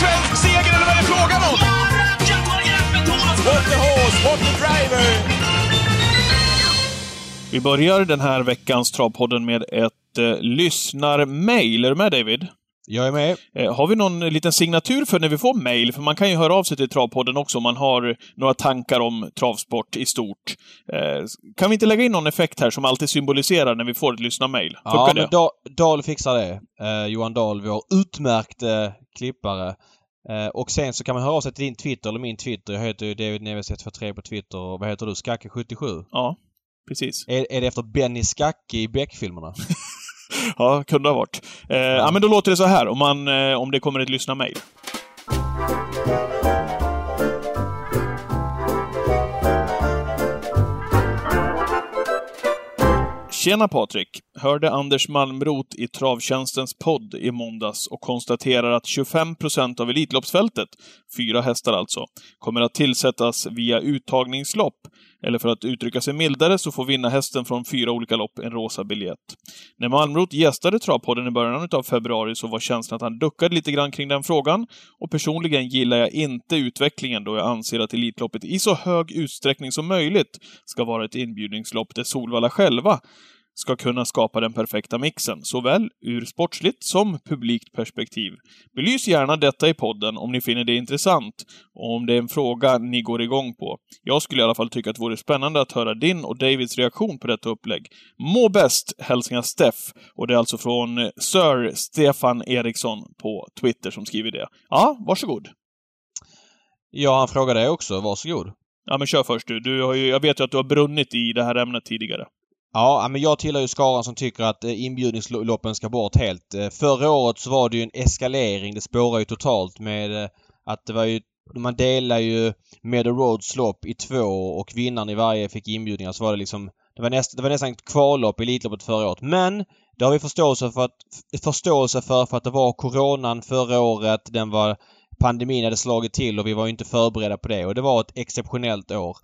svensk seger eller vad är det frågan om? What the horse, what the driver! Vi börjar den här veckans Travpodden med ett eh, lyssnarmail. Är du med David? Jag är med. Eh, har vi någon liten signatur för när vi får mail? För man kan ju höra av sig till Travpodden också om man har några tankar om travsport i stort. Eh, kan vi inte lägga in någon effekt här som alltid symboliserar när vi får ett lyssnarmail? Ja, men Dahl fixar det. Eh, Johan Dahl, vår utmärkte klippare. Eh, och sen så kan man höra av sig till din Twitter eller min Twitter. Jag heter ju David Neves 143 på Twitter. Och vad heter du? Skacke77? Ja, precis. Är, är det efter Benny Skacke i Beck-filmerna? Ja, kunde ha varit. Eh, ja, men då låter det så här om, man, eh, om det kommer ett lyssnarmail. Tjena Patrik! Hörde Anders Malmrot i Travtjänstens podd i måndags och konstaterar att 25% av Elitloppsfältet, fyra hästar alltså, kommer att tillsättas via uttagningslopp. Eller för att uttrycka sig mildare så får vinnarhästen från fyra olika lopp en rosa biljett. När Malmrot gästade Travpodden i början av februari så var känslan att han duckade lite grann kring den frågan. Och personligen gillar jag inte utvecklingen då jag anser att Elitloppet i så hög utsträckning som möjligt ska vara ett inbjudningslopp där Solvalla själva ska kunna skapa den perfekta mixen, såväl ur sportsligt som publikt perspektiv. Belys gärna detta i podden om ni finner det intressant och om det är en fråga ni går igång på. Jag skulle i alla fall tycka att det vore spännande att höra din och Davids reaktion på detta upplägg. Må bäst! Hälsningar Steff. Och det är alltså från eh, Sir Stefan Eriksson på Twitter som skriver det. Ja, varsågod. Ja, han frågar det också. Varsågod. Ja, men kör först du. du har ju, jag vet ju att du har brunnit i det här ämnet tidigare. Ja, men jag tillhör ju skaran som tycker att eh, inbjudningsloppen ska bort helt. Eh, förra året så var det ju en eskalering. Det spårar ju totalt med eh, att det var ju man delar ju Meadow Roads lopp i två och vinnaren i varje fick inbjudningar. Så var det liksom det var, näst, det var nästan ett kvallopp i Elitloppet förra året. Men det har vi förståelse för, att, förståelse för, för att det var coronan förra året. Den var pandemin hade slagit till och vi var ju inte förberedda på det och det var ett exceptionellt år.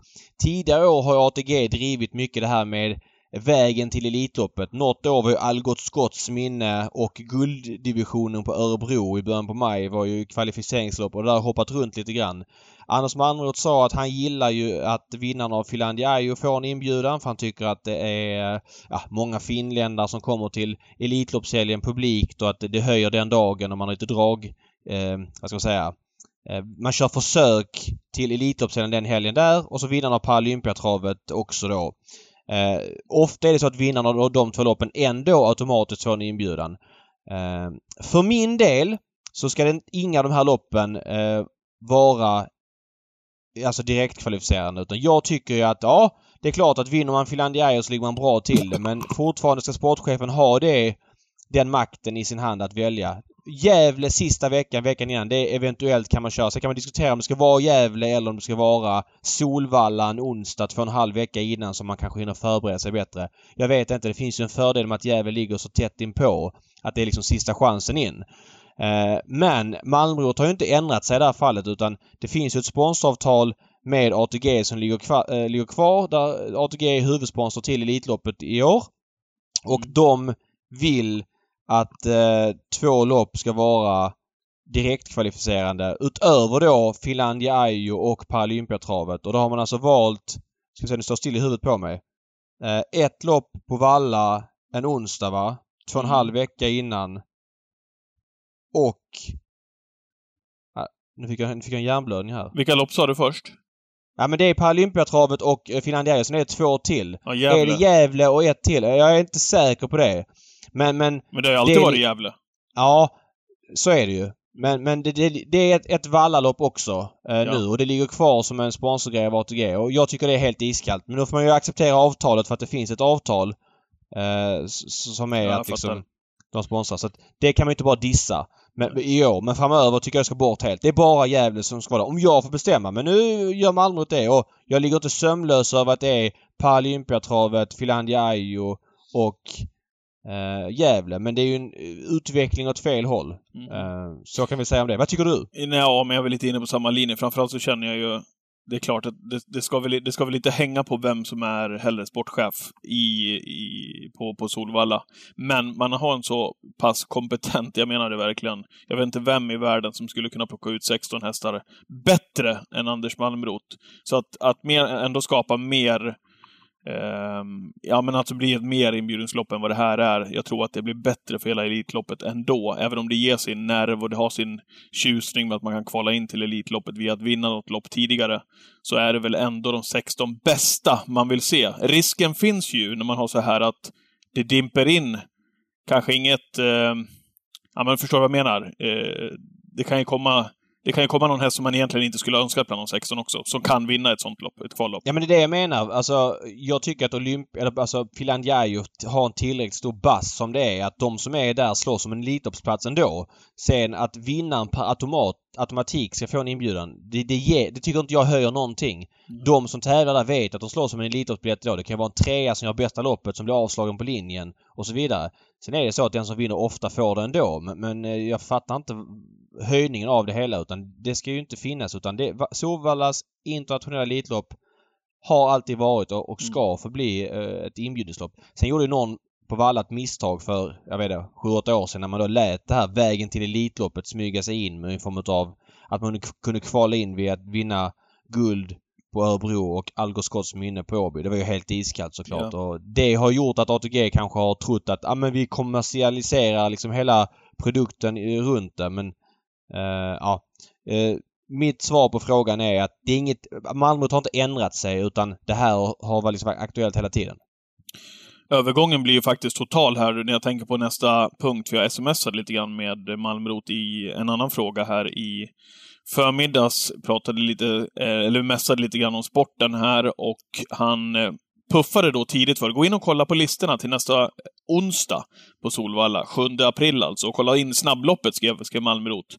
Tidigare år har ATG drivit mycket det här med vägen till Elitloppet. Något år var ju Algot Scotts minne och gulddivisionen på Örebro i början på maj var ju kvalificeringslopp och det där har hoppat runt lite grann. Anders Malmroth sa att han gillar ju att vinnarna av Finlandia Ajo får en inbjudan för han tycker att det är ja, många finländare som kommer till Elitloppshelgen publikt och att det höjer den dagen om man har lite drag, eh, vad ska man säga, eh, man kör försök till Elitloppshelgen den helgen där och så vinnarna av Paralympiatravet också då. Eh, ofta är det så att vinnarna av de två loppen ändå automatiskt får en inbjudan. Eh, för min del så ska det, inga av de här loppen eh, vara alltså direktkvalificerande utan jag tycker ju att ja, det är klart att vinner man Finlandia så ligger man bra till det men fortfarande ska sportchefen ha det, den makten i sin hand att välja. Gävle sista veckan, veckan innan, det eventuellt kan man köra. Sen kan man diskutera om det ska vara Gävle eller om det ska vara Solvalla en onsdag två och en halv vecka innan så man kanske hinner förbereda sig bättre. Jag vet inte, det finns ju en fördel med att Gävle ligger så tätt inpå. Att det är liksom sista chansen in. Eh, men Malmrot har ju inte ändrat sig i det här fallet utan det finns ju ett sponsoravtal med ATG som ligger kvar, äh, ligger kvar där ATG är huvudsponsor till Elitloppet i år. Och de vill att eh, två lopp ska vara direktkvalificerande utöver då Finlandia Ajo och Paralympiatravet. Och då har man alltså valt, ska vi se, det står still i huvudet på mig. Eh, ett lopp på Valla en onsdag va? Två och en halv vecka innan. Och... Ah, nu fick jag, nu fick jag en hjärnblödning här. Vilka lopp sa du först? Ja men det är Paralympiatravet och eh, Finlandia Ajo. Sen är det två till. Ja, Är Gävle. det Gävle och ett till? Jag är inte säker på det. Men, men Men det har ju alltid det varit Gävle. Ja, så är det ju. Men, men det, det, det är ett, ett vallalopp också eh, Ja. nu och det ligger kvar som en sponsorgrej av ATG och jag tycker det är helt iskallt. Men då får man ju acceptera avtalet för att det finns ett avtal eh, som är Ja, att liksom de sponsrar. Så att det kan man ju inte bara dissa men, i år. Men framöver tycker jag det ska bort helt. Det är bara Gävle som ska vara där. Om jag får bestämma. Men nu gör Malmö det och jag ligger inte sömnlös över att det är Paralympiatravet, Finlandia Ajo och eh, Gävle. Men det är ju en eh, utveckling åt fel håll. Mm. Eh, så kan vi säga om det. Vad tycker du? Ja, men jag är väl lite inne på samma linje. Framförallt så känner jag ju det är klart att det, det, ska väl, det ska väl inte hänga på vem som är hellre sportchef i, i, på, på Solvalla. Men man har en så pass kompetent, jag menar det verkligen, jag vet inte vem i världen som skulle kunna plocka ut 16 hästar bättre än Anders Malmroth. Så att, att mer, ändå skapa mer Ehm, ja, men alltså blir ett mer inbjudningslopp än vad det här är. Jag tror att det blir bättre för hela Elitloppet ändå. Även om det ger sin nerv och det har sin tjusning med att man kan kvala in till Elitloppet via att vinna något lopp tidigare. Så är det väl ändå de 16 bästa man vill se. Risken finns ju när man har så här att det dimper in kanske inget... Eh, ja, men förstår vad jag menar. Eh, det kan ju komma det kan ju komma någon häst som man egentligen inte skulle önskat bland de 16 också, som kan vinna ett sånt lopp, ett kvallopp. Ja men det är det jag menar. Alltså, jag tycker att Olymp... Eller alltså, Filangiajo har en tillräckligt stor bass som det är. Att de som är där slåss om en Elitloppsplats ändå. Sen att vinnaren per automat, automatik ska få en inbjudan. Det, det, ger, det tycker inte jag höjer någonting. Mm. De som tävlar där vet att de slåss om en Elitloppsbiljett då. Det kan vara en trea som gör bästa loppet som blir avslagen på linjen och så vidare. Sen är det så att den som vinner ofta får det ändå. Men, men eh, jag fattar inte höjningen av det hela utan det ska ju inte finnas utan det, Solvallas internationella Elitlopp har alltid varit och, och ska mm. förbli eh, ett inbjudningslopp. Sen gjorde någon på Valla ett misstag för, jag vet inte, 7-8 år sedan när man då lät det här vägen till Elitloppet smyga sig in med en form av att man kunde kvala in vid att vinna guld på Örebro och Algot Scotts minne på Åby. Det var ju helt iskallt såklart. Ja. Och det har gjort att ATG kanske har trott att ah, men vi kommersialiserar liksom hela produkten runt det men Uh, ja. Uh, mitt svar på frågan är att det är inget... Malmö har inte ändrat sig utan det här har varit liksom aktuellt hela tiden. Övergången blir ju faktiskt total här när jag tänker på nästa punkt, för jag smsade lite grann med Malmrot i en annan fråga här i förmiddags. Pratade lite, eh, eller mässade lite grann om sporten här och han puffade då tidigt för gå in och kolla på listorna till nästa onsdag på Solvalla, 7 april alltså, och kolla in snabbloppet, skrev, skrev Malmrot.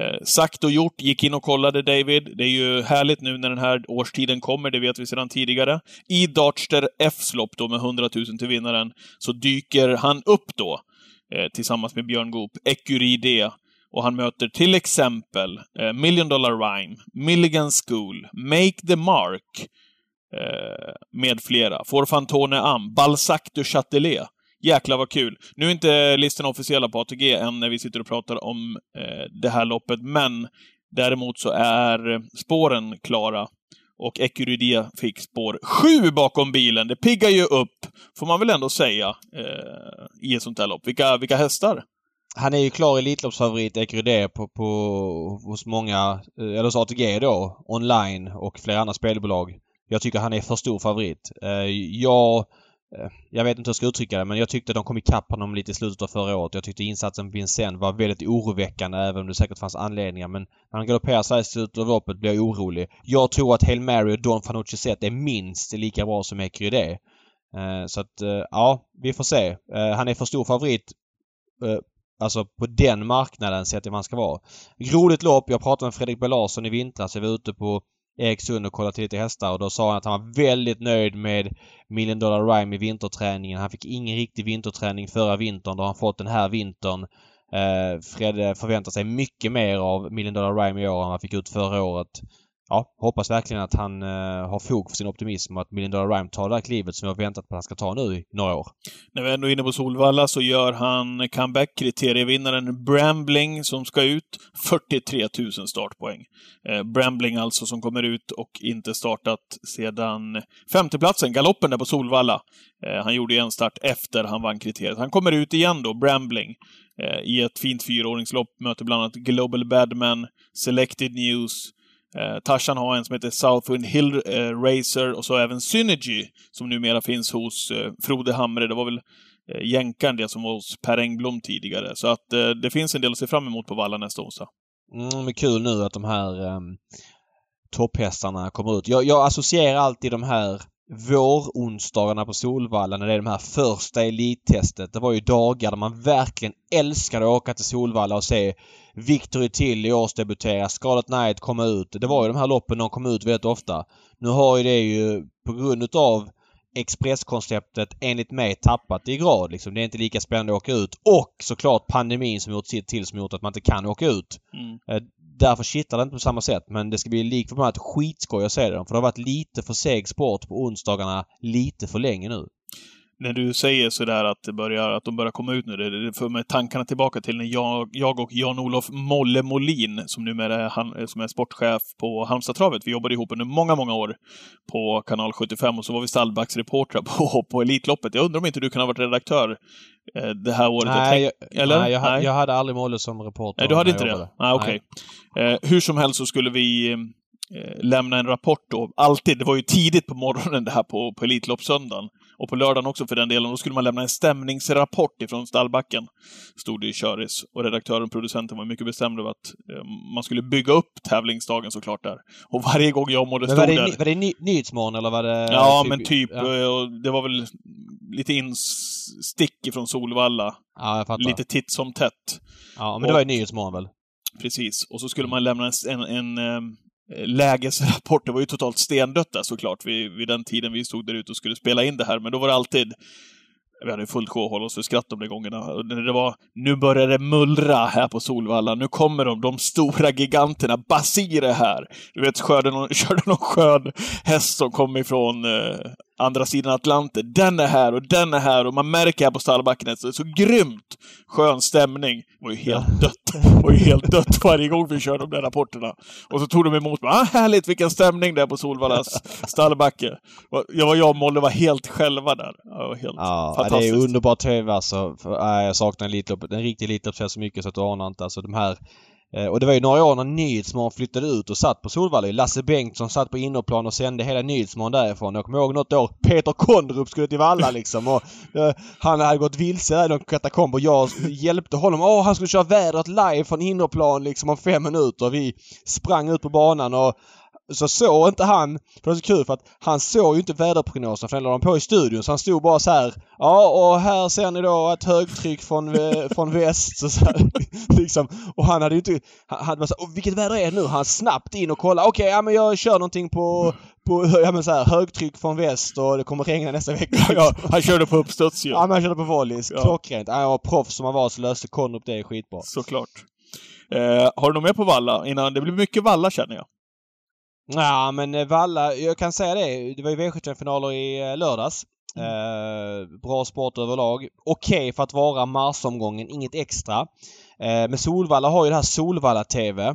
Eh, sagt och gjort, gick in och kollade David. Det är ju härligt nu när den här årstiden kommer, det vet vi sedan tidigare. I Dartster Fs lopp då med 100 000 till vinnaren, så dyker han upp då, eh, tillsammans med Björn Goop, Ecuride. Och han möter till exempel eh, Million Dollar Rhyme, Milligan School, Make the Mark, eh, med flera. Får Fantone Am, Balzac du Châtelet. Jäklar vad kul! Nu är inte listorna officiella på ATG än när vi sitter och pratar om eh, det här loppet, men däremot så är spåren klara. Och Ecurydé fick spår 7 bakom bilen. Det piggar ju upp, får man väl ändå säga, eh, i ett sånt här lopp. Vilka, vilka hästar! Han är ju klar Elitloppsfavorit Ecurydé, på, på, hos många, eh, eller hos ATG då, online och flera andra spelbolag. Jag tycker han är för stor favorit. Eh, jag Eh, jag vet inte hur jag ska uttrycka det men jag tyckte de kom ikapp honom lite i slutet av förra året. Jag tyckte insatsen Vincent var väldigt oroväckande även om det säkert fanns anledningar. Men när han galopperar så här i slutet av loppet blir jag orolig. Jag tror att Hail Mary och Don Fanucci Zet är minst lika bra som Ecuride. Eh, så att eh, ja, vi får se. Han är för stor favorit Alltså på den marknaden sett till vad han ska vara. Roligt lopp. Jag pratade med Fredrik B Larsson i vintras. Jag var ute på Eriksund och kollade till lite hästar och då sa han att han var väldigt nöjd med Million Dollar Rhyme i vinterträningen. Han fick ingen riktig vinterträning förra vintern. Då har han fått den här vintern. Eh, Fred förväntar sig mycket mer av Million Dollar Rhyme i år än vad han fick ut förra året ja, hoppas verkligen att han eh, har fog för sin optimism och att Million Dollar Rhyme tar det här klivet som vi har väntat på att han ska ta nu i några år. När vi ändå är inne på Solvalla så gör han comeback. Kriterievinnaren Brambling som ska ut. 43 000 startpoäng. Eh, Brambling alltså som kommer ut och inte startat sedan femteplatsen, galoppen där på Solvalla. Eh, han gjorde en start efter han vann kriteriet. Han kommer ut igen då, Brambling eh, i ett fint fyraåringslopp, möter bland annat Global Badman, Selected News, Eh, Tarzan har en som heter Southwind Hill eh, Racer och så även Synergy som numera finns hos eh, Frode Hamre. Det var väl eh, jänkaren det som var hos Per Engblom tidigare. Så att eh, det finns en del att se fram emot på Valla nästa onsdag. Mm, men kul nu att de här eh, topphästarna kommer ut. Jag, jag associerar alltid de här våronsdagarna på Solvalla när det är de här första elittestet. Det var ju dagar där man verkligen älskade att åka till Solvalla och se Victory till i årsdebutera, Scarlet Knight komma ut. Det var ju de här loppen de kom ut väldigt ofta. Nu har ju det ju på grund utav Expresskonceptet enligt mig tappat i grad. Liksom. Det är inte lika spännande att åka ut. Och såklart pandemin som gjort sitt till som gjort att man inte kan åka ut. Mm. Eh, därför kittlar det inte på samma sätt. Men det ska bli likförbannat skitskoj att se dem. För det har varit lite för seg sport på onsdagarna lite för länge nu när du säger sådär att, det börjar, att de börjar komma ut nu, det, för mig tankarna tillbaka till när jag, jag och Jan-Olof Molle Molin, som numera är, han, som är sportchef på Halmstadtravet, vi jobbade ihop under många, många år på kanal 75 och så var vi stallbacksreportrar på, på Elitloppet. Jag undrar om inte du kan ha varit redaktör eh, det här året? Nej, jag, eller? nej, jag, nej. jag hade aldrig Molle som reporter. Nej, du hade inte det? Nej, okej. Okay. Eh, hur som helst så skulle vi eh, lämna en rapport då. Alltid. Det var ju tidigt på morgonen det här på, på Elitloppssöndagen och på lördagen också för den delen, då skulle man lämna en stämningsrapport ifrån stallbacken. Stod det i Köris. Och redaktören och producenten var mycket bestämd över att eh, man skulle bygga upp tävlingsdagen såklart där. Och varje gång jag mådde stod var det, där... Var det ny, Nyhetsmorgon eller var det... Ja, typ, men typ. Ja. Eh, det var väl lite instick ifrån Solvalla. Ja, jag fattar. Lite titt som tätt. Ja, men det var ju Nyhetsmorgon väl? Precis. Och så skulle man lämna en, en, en Eh, Eh, lägesrapport. Det var ju totalt stendött där såklart vid, vid den tiden vi stod där ute och skulle spela in det här. Men då var det alltid vi hade fullt sjå att hålla oss för skratt de där gångerna. Det var, nu börjar det mullra här på Solvalla. Nu kommer de, de stora giganterna. Basir är här! Du vet, körde någon, körde någon skön häst som kom ifrån eh, andra sidan Atlanten. Den är här och den är här och man märker här på stallbacken att det är så grymt skön stämning. Det var ju helt dött. Det var ju helt dött varje gång vi körde de där rapporterna. Och så tog de emot mig. Ah, härligt vilken stämning det är på Solvallas stallbacke. Jag var jag och Molle var helt själva där. Det var helt ja, fantastiskt. det är underbar TV alltså. Jag saknar Elitloppet. En riktig Elitloppshelg så mycket så att du anar inte. Alltså de här Eh, och det var ju några år när Nyhetsmorgon flyttade ut och satt på Solvalla. Lasse Bengtsson satt på innerplan och sände hela Nyhetsmorgon därifrån. Jag kommer ihåg något år Peter Kondrup skulle till Valla liksom och eh, han hade gått vilse där i någon katakomb och jag hjälpte honom. Åh, han skulle köra vädret live från innerplan liksom om fem minuter. Vi sprang ut på banan och så såg inte han, för det var så kul för att han såg ju inte väderprognosen för den la de på i studion så han stod bara så här. Ja och här ser ni då ett högtryck från, från väst. Så, så här, liksom. Och han hade ju inte... Han hade så här, vilket väder är det nu? Han snabbt in och kollade. Okej, okay, ja men jag kör någonting på, på ja, men så här, högtryck från väst och det kommer regna nästa vecka. ja, han körde på uppstuds ju. Ja, men han körde på volleys. Ja. Klockrent. Han var proffs som han var så löste Konrup det skitbra. Såklart. Eh, har du något mer på Valla innan? Det blir mycket Valla känner jag. Ja men eh, Valla, jag kan säga det. Det var ju V75-finaler i eh, lördags. Mm. Eh, bra sport överlag. Okej okay för att vara marsomgången, inget extra. Eh, men Solvalla har ju det här Solvalla TV. Eh,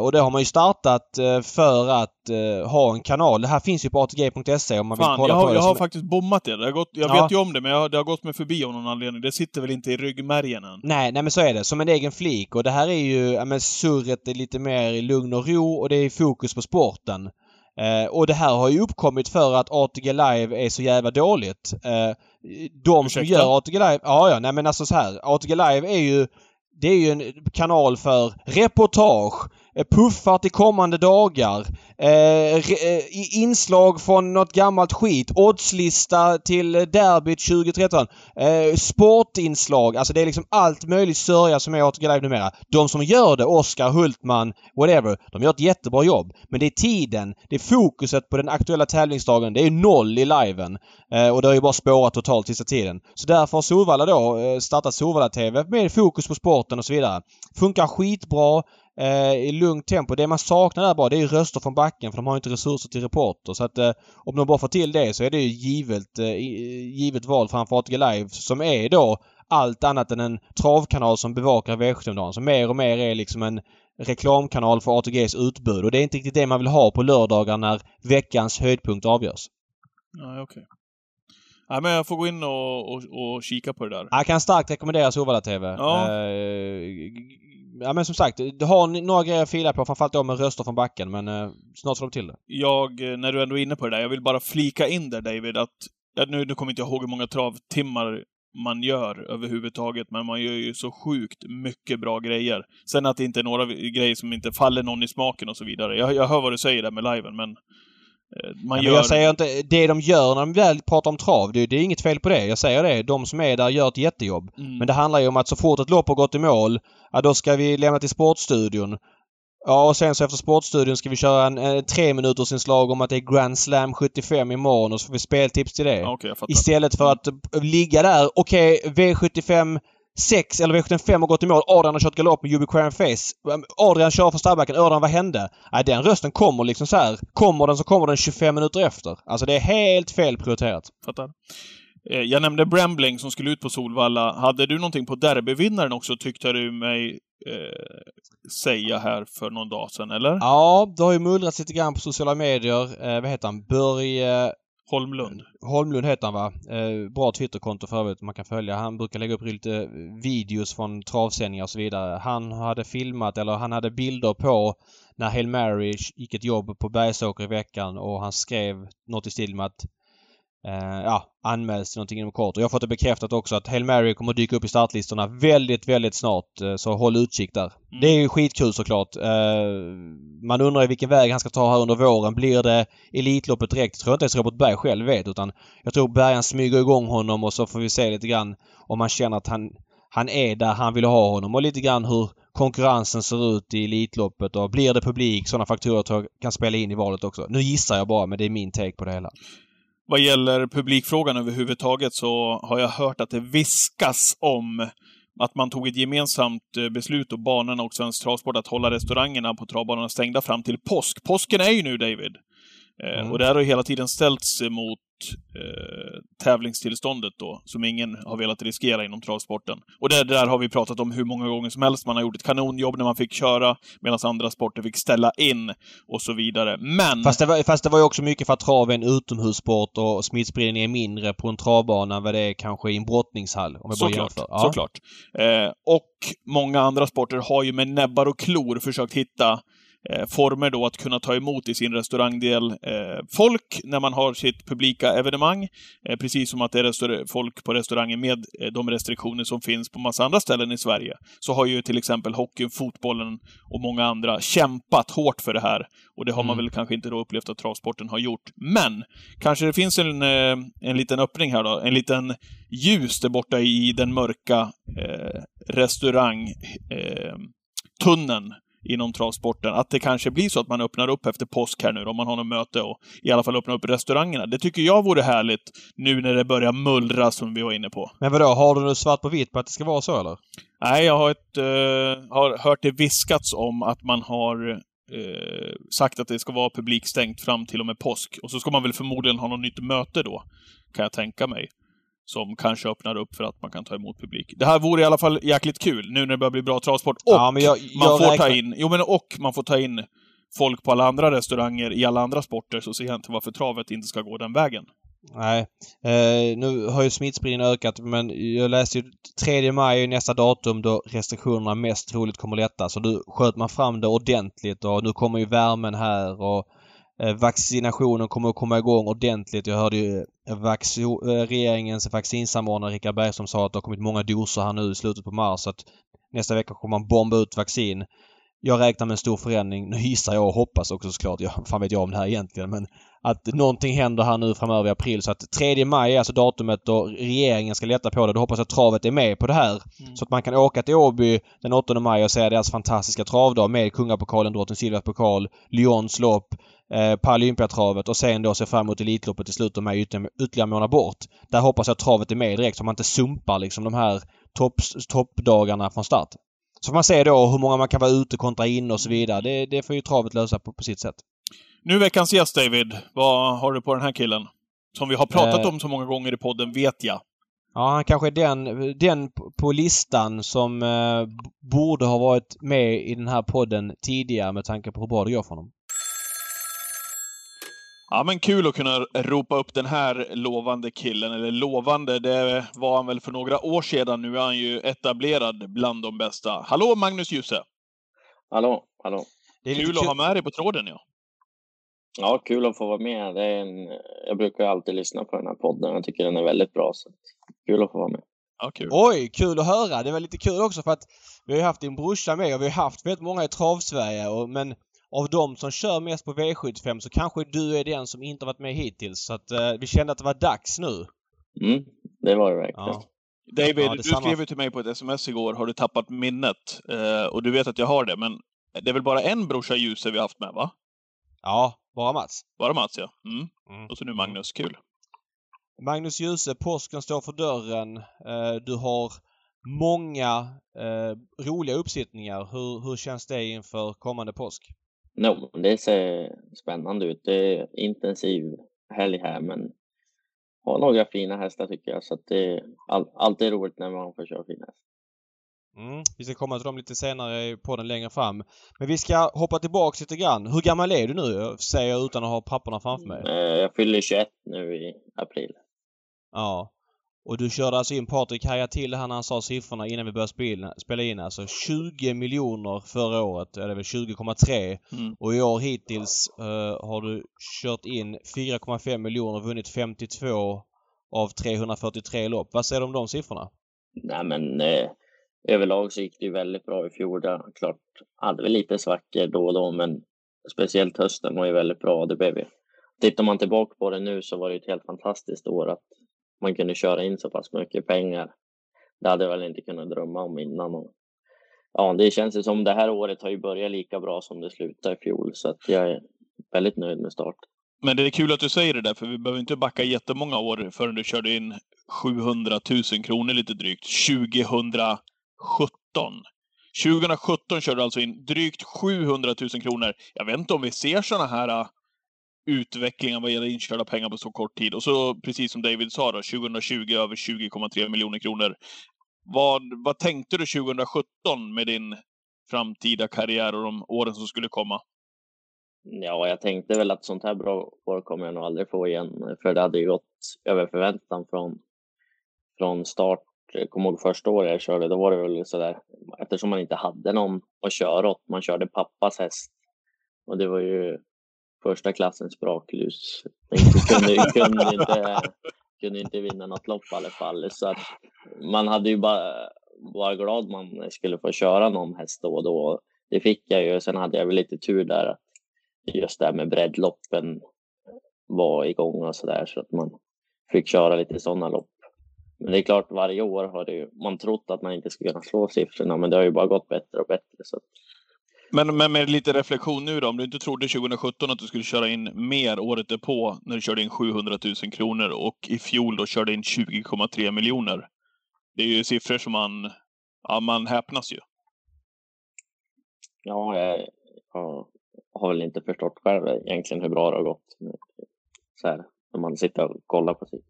och det har man ju startat eh, för att eh, ha en kanal. Det här finns ju på ATG.se om man Fan, vill kolla jag har, på det. Jag har faktiskt bommat det. det har gått, jag ja. vet ju om det men jag, det har gått mig förbi av någon anledning. Det sitter väl inte i ryggmärgen än? Nej, nej men så är det. Som en egen flik. Och det här är ju, ja men surret är lite mer i lugn och ro och det är fokus på sporten. Eh, och det här har ju uppkommit för att ATG Live är så jävla dåligt. Eh, de Ursäkta? som gör ATG Live... Ja, ja, nej men alltså så här. ATG Live är ju det är ju en kanal för reportage, Eh, Eh, puffar till kommande dagar. Eh, eh inslag från något gammalt skit. Oddslista till eh, derbyt 2013. Eh, sportinslag. Alltså det är liksom allt möjligt sörja som är åt Live numera. De som gör det, Oskar, Hultman, whatever, de gör ett jättebra jobb. Men det är tiden, det är fokuset på den aktuella tävlingsdagen. Det är noll i liven. Eh, och det har ju bara spårat totalt sista tiden. Så därför har Solvalla då startat Solvalla TV med fokus på sporten och så vidare. Funkar skitbra eh, i lugnt tempo. Det man saknar där bara det är röster från backen för de har inte resurser till reporter. Så att eh, om de bara får till det så är det ju givet, eh, givet val framför ATG Live som är då allt annat än en travkanal som bevakar V75-dagen. Som mer och mer är liksom en reklamkanal för ATGs utbud och det är inte riktigt det man vill ha på lördagar när veckans höjdpunkt avgörs. Nej, okej. Okay. Nej, men jag får gå in och, och, och kika på det där. Jag kan starkt rekommendera Solvalla TV. Ja. Eh, ja men som sagt, du har några grejer att fila på, framförallt då med röster från backen, men eh, snart får de till det. Jag, eh, när du ändå är inne på det där, jag vill bara flika in där David, att ja, nu, nu kommer inte jag ihåg hur många travtimmar man gör överhuvudtaget, men man gör ju så sjukt mycket bra grejer. Sen att det inte är några grejer som inte faller någon i smaken och så vidare. Jag, jag hör vad du säger där med liven, men man ja, gör... Jag säger inte, det de gör när de väl pratar om trav, det, det, är inget fel på det. Jag säger det. De som är där gör ett jättejobb. Mm. Men det handlar ju om att så fort ett lopp har gått i mål, ja då ska vi lämna till Sportstudion. Ja, och sen så efter Sportstudion ska vi köra en, en tre minuters inslag om att det är Grand Slam 75 imorgon och så får vi speltips till det. Okay, Istället för att ligga där, okej, okay, V75 V6 eller V75 har gått i mål. Adrian har kört galopp med Jubiquarian Face. Adrian kör för stallbacken. Adrian, vad hände? Nej, den rösten kommer liksom så här. Kommer den så kommer den 25 minuter efter. Alltså det är helt fel prioriterat. Fattar. Eh, Jag nämnde Brambling som skulle ut på Solvalla. Hade du någonting på derbyvinnaren också, tyckte du mig eh, säga här för någon dag sedan, eller? Ja, det har ju mullrats lite grann på sociala medier. Eh, vad heter han? Börje Holmlund. Eh, Holmlund heter han va? Eh, bra Twitterkonto för övrigt man kan följa. Han brukar lägga upp lite eh, videos från travsändningar och så vidare. Han hade filmat eller han hade bilder på när Hail Mary gick ett jobb på Bergsåker i veckan och han skrev något i stil med att eh, ja, anmäls till någonting inom kort. Och jag har fått det bekräftat också att Hail Mary kommer att dyka upp i startlistorna väldigt, väldigt snart. Eh, så håll utkik där. Mm. Det är ju skitkul såklart. Eh, man undrar ju vilken väg han ska ta här under våren. Blir det Elitloppet direkt? Det tror jag inte ens Robert Berg själv vet utan jag tror Bergan smyger igång honom och så får vi se lite grann om han känner att han, han är där han vill ha honom och lite grann hur konkurrensen ser ut i Elitloppet och blir det publik? Sådana faktorer tror jag kan spela in i valet också. Nu gissar jag bara men det är min take på det hela. Vad gäller publikfrågan överhuvudtaget så har jag hört att det viskas om att man tog ett gemensamt eh, beslut och banorna och Svensk Travsport att hålla restaurangerna på travbanorna stängda fram till påsk. Påsken är ju nu, David. Eh, Mm. Och det här har hela tiden ställts mot eh, tävlingstillståndet då, som ingen har velat riskera inom travsporten. Och det där har vi pratat om hur många gånger som helst. Man har gjort ett kanonjobb när man fick köra, medan andra sporter fick ställa in och så vidare. Men... Fast det, var, fast det var ju också mycket för att trav är en utomhussport och smittspridning är mindre på en travbana än vad det är kanske i en brottningshall. Om jag bara Såklart. Ja. såklart. Eh, och många andra sporter har ju med näbbar och klor försökt hitta former då att kunna ta emot i sin restaurangdel eh, folk när man har sitt publika evenemang. Eh, precis som att det är folk på restaurangen med eh, de restriktioner som finns på massa andra ställen i Sverige. Så har ju till exempel hockeyn, fotbollen och många andra kämpat hårt för det här. Och det har man Mm. väl kanske inte då upplevt att travsporten har gjort. Men kanske det finns en, eh, en liten öppning här då. En liten ljus där borta i den mörka eh, restaurang eh, inom travsporten. Att det kanske blir så att man öppnar upp efter påsk här nu om man har något möte och i alla fall öppnar upp restaurangerna. Det tycker jag vore härligt nu när det börjar mullra som vi var inne på. Men vadå, har du svart på vitt på att det ska vara så eller? Nej, jag har, ett, eh, har hört det viskats om att man har eh, sagt att det ska vara publikstängt fram till och med påsk. Och så ska man väl förmodligen ha något nytt möte då, kan jag tänka mig. Som kanske öppnar upp för att man kan ta emot publik. Det här vore i alla fall jäkligt kul, nu när det börjar bli bra travsport. Och Ja, men jag- man jag får ta in, jo men och man får ta in folk på alla andra restauranger i alla andra sporter, så ser jag inte varför travet inte ska gå den vägen. Nej. Eh, nu har ju smittspridningen ökat men jag läste ju 3 maj är nästa datum då restriktionerna mest troligt kommer lätta. Så nu sköt man fram det ordentligt och nu kommer ju värmen här och vaccinationen kommer att komma igång ordentligt. Jag hörde ju eh, vaxo- eh, regeringens vaccinsamordnare Richard Bergström sa att det har kommit många doser här nu i slutet på mars. Så att nästa vecka kommer man bomba ut vaccin. Jag räknar med en stor förändring. Nu gissar jag och hoppas också såklart. Jag, fan vet jag om det här egentligen men att någonting händer här nu framöver i april. Så att 3 maj är alltså datumet då regeringen ska lätta på det. Då hoppas jag att travet är med på det här. Så att man kan åka till Åby den 8 maj och se deras fantastiska travdag med Kungapokalen, Drottning Silvias pokal, Lyons lopp, eh, Paralympiatravet och sen då se fram emot Elitloppet i slutet av maj ytterligare ytterligare en månad bort. Där hoppas jag att travet är med direkt så man inte sumpar liksom de här topp, toppdagarna från start. Så får man se då hur många man kan vara ute kontra in och så vidare. Det, det får ju travet lösa på, på sitt sätt. Nu veckans gäst, David. Vad har du på den här killen? Som vi har pratat Eh. om så många gånger i podden, vet jag. Ja, han kanske är den, den på listan som eh, borde ha varit med i den här podden tidigare med tanke på hur bra det går för honom. Ja, men kul att kunna ropa upp den här lovande killen. Eller lovande, det var han väl för några år sedan. Nu är han ju etablerad bland de bästa. Hallå Magnus Djuse! Hallå, hallå. Det är Kul lite att ha med dig på tråden, ja. Ja, kul att få vara med. Det är en, jag brukar alltid lyssna på den här podden. Jag tycker den är väldigt bra. Så kul att få vara med. Ja, kul. Oj, kul att höra! Det var lite kul också för att vi har ju haft din brorsa med och vi har haft väldigt många i Travsverige och, men av de som kör mest på V75 så kanske du är den som inte varit med hittills. Så att eh, vi kände att det var dags nu. Mm, det var det verkligen. Ja. David, Ja, du skrev ju till mig på ett sms igår, har du tappat minnet? Eh, och du vet att jag har det, men det är väl bara en brorsa Djuse vi har haft med, va? Ja, bara Mats. Bara Mats, ja. Mm. Mm. Och så nu Magnus. Kul. Magnus Djuse, påsken står för dörren. Eh, Du har många eh, roliga uppsittningar. Hur, hur känns det inför kommande påsk? No, det ser spännande ut. Det är intensiv helg här, men har några fina hästar tycker jag. Så att det är all, alltid roligt när man får köra fina hästar. Mm, vi ska komma till dem lite senare på den längre fram. Men vi ska hoppa tillbaks lite grann. Hur gammal är du nu? Säger jag utan att ha papperna framför mig. Eh, Jag fyller 21 nu i april. Ja. Och du körde alltså in Patrik haja till här när han sa siffrorna innan vi började spela, in. Alltså 20 miljoner förra året. Eller väl 20,3. Mm. Och i år hittills eh, har du kört in 4,5 miljoner och vunnit 52 av 343 lopp. Vad säger du om de siffrorna? Nej, men eh, överlag så gick det ju väldigt bra i fjol. Det klart hade vi lite svackor då och då, men speciellt hösten var ju väldigt bra. Det blev ju. Tittar man tillbaka på det nu så var det ett helt fantastiskt år att man kunde köra in så pass mycket pengar. Det hade jag väl inte kunnat drömma om innan. Och, ja, det känns ju som det här året har ju börjat lika bra som det slutade i fjol, så att jag är väldigt nöjd med start. Men det är kul att du säger det där, för vi behöver inte backa jättemånga år förrän du körde in 700 000 kronor lite drygt. 2017. 2017 körde du alltså in drygt 700 000 kronor. Jag vet inte om vi ser sådana här utvecklingen vad gäller inkörda pengar på så kort tid. Och så precis som David sa då, 2020 över 20,3 miljoner kronor. Vad, vad tänkte du 2017 med din framtida karriär och de åren som skulle komma? Ja, jag tänkte väl att sånt här bra år kommer jag nog aldrig få igen, för det hade ju gått över förväntan från, från start. Jag kommer ihåg första året jag körde, då var det väl sådär, eftersom man inte hade någon att köra åt, man körde pappas häst. Och det var ju första klassens braklus. Jag kunde, kunde, inte, kunde inte vinna något lopp i alla fall. Så att man hade ju bara var glad man skulle få köra någon häst då och då. Det fick jag ju. Sen hade jag väl lite tur där att just det här med breddloppen var igång och så där så att man fick köra lite sådana lopp. Men det är klart, varje år har det ju, man trott att man inte skulle kunna slå siffrorna, men det har ju bara gått bättre och bättre. Så Men, men med lite reflektion nu då, om du inte trodde 2017 att du skulle köra in mer året därpå när du körde in 700 000 kronor och i fjol då körde in 20,3 miljoner. Det är ju siffror som man, ja man häpnas ju. ja, jag, jag har väl inte förstått själv egentligen hur bra det har gått. Så här, när man sitter och kollar på sig.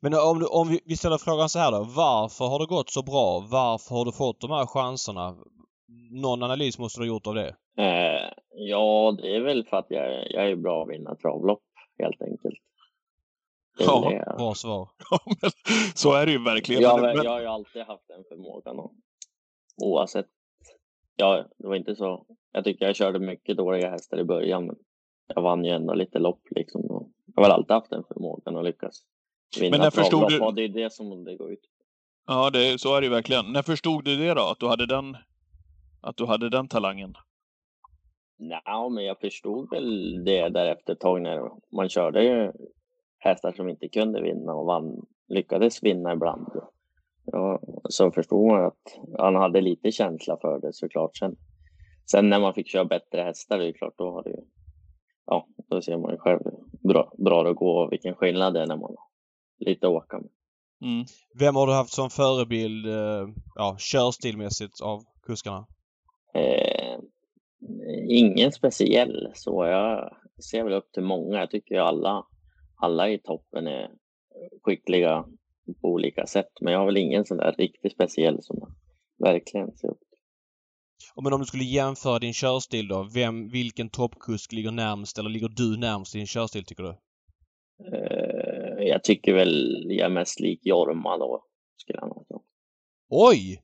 Men om, du, om vi, ställer frågan så här då. Varför har det gått så bra? Varför har du fått de här chanserna? Någon analys måste du ha gjort av det. Eh, ja, det är väl för att jag, jag är bra att vinna travlopp, helt enkelt. Det Ja, det. Bra svar. Ja, så är det ju verkligen. Jag, Men- jag har ju alltid haft den förmågan. Och, oavsett. Ja, det var inte så. Jag tycker jag körde mycket dåliga hästar i början, men jag vann ju ändå lite lopp liksom. Och jag har väl alltid haft den förmågan att lyckas vinna Men när förstod du- och det är det som det går ut Ja, det, så är det ju verkligen. När förstod du det då? Att du hade den, att du hade den talangen? Ja, men jag förstod väl det därefter ett tag när man körde ju hästar som inte kunde vinna och vann, lyckades vinna ibland. Ja, så förstod man att han hade lite känsla för det såklart. Sen, sen när man fick köra bättre hästar, det är klart, då har det ju, ja, då ser man ju själv hur bra, bra det går och vilken skillnad det är när man har lite att åka med. Mm. Vem har du haft som förebild, eh, ja, körstilmässigt av kuskarna? Eh, ingen speciell så. Jag ser väl upp till många. Jag tycker alla, alla i toppen är skickliga på olika sätt. Men jag har väl ingen sån där riktigt speciell som jag verkligen ser upp till. Men om du skulle jämföra din körstil då. Vem, vilken toppkusk ligger närmst eller ligger du närmst din körstil tycker du? Eh, jag tycker väl jag är mest lik Jorma då, skulle jag nog. Oj!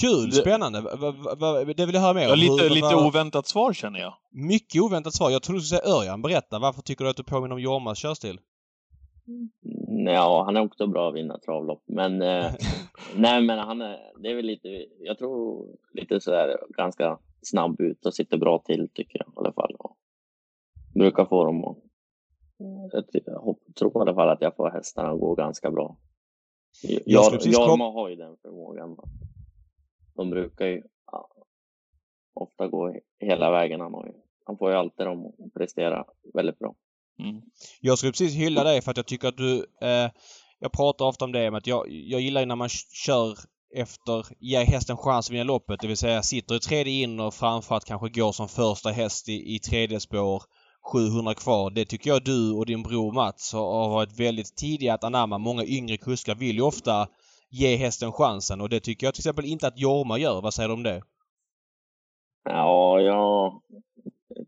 Kul! Spännande! Va, va, va, det vill jag höra mer Ja, om. lite, Hur- lite oväntat svar känner jag. Mycket oväntat svar. Jag trodde du skulle säga Örjan. Berätta. Varför tycker du att du påminner om Jormas körstil? Ja, han är också bra att vinna travlopp, men eh, nej, men han är, det är väl lite, jag tror lite sådär ganska snabb ut och sitter bra till tycker jag i alla fall. Och brukar få dem att, jag jag tror i alla fall att jag får hästarna att gå ganska bra. Jag Jag, precis Jorma har ju den förmågan. De brukar ju ja, ofta gå hela vägen. Han, har ju, han får ju alltid dem att prestera väldigt bra. Mm. Jag skulle precis hylla dig för att jag tycker att du... Eh, jag pratar ofta om det med att jag, jag gillar ju när man kör efter, ger hästen chans att vinna loppet. Det vill säga sitter i tredje in och framför att kanske går som första häst i, i tredje spår 700 kvar. Det tycker jag du och din bror Mats har varit väldigt tidiga att anamma. Många yngre kuskar vill ju ofta ge hästen chansen och det tycker jag till exempel inte att Jorma gör. Vad säger du om det? Ja, jag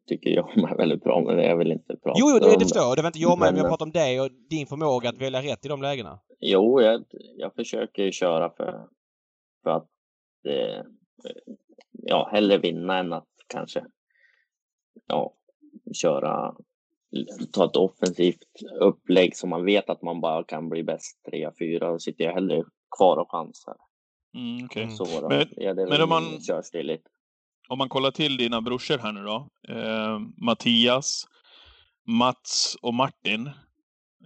tycker Jorma är väldigt bra, men jag vill inte prata Jo, jo det, det förstår jag. Det var inte Jorma, men jag pratar om dig och din förmåga att välja rätt i de lägena. Jo, jag, jag försöker köra för, för att eh, ja, hellre vinna än att kanske ja, köra ta ett offensivt upplägg som man vet att man bara kan bli bäst 3-4 Då sitter jag hellre kvar och chansar. Mm. Mm. Så då. Men- ja, det men om man- min körstil lite. Om man kollar till dina brorsor här nu då. Eh, Mattias, Mats och Martin.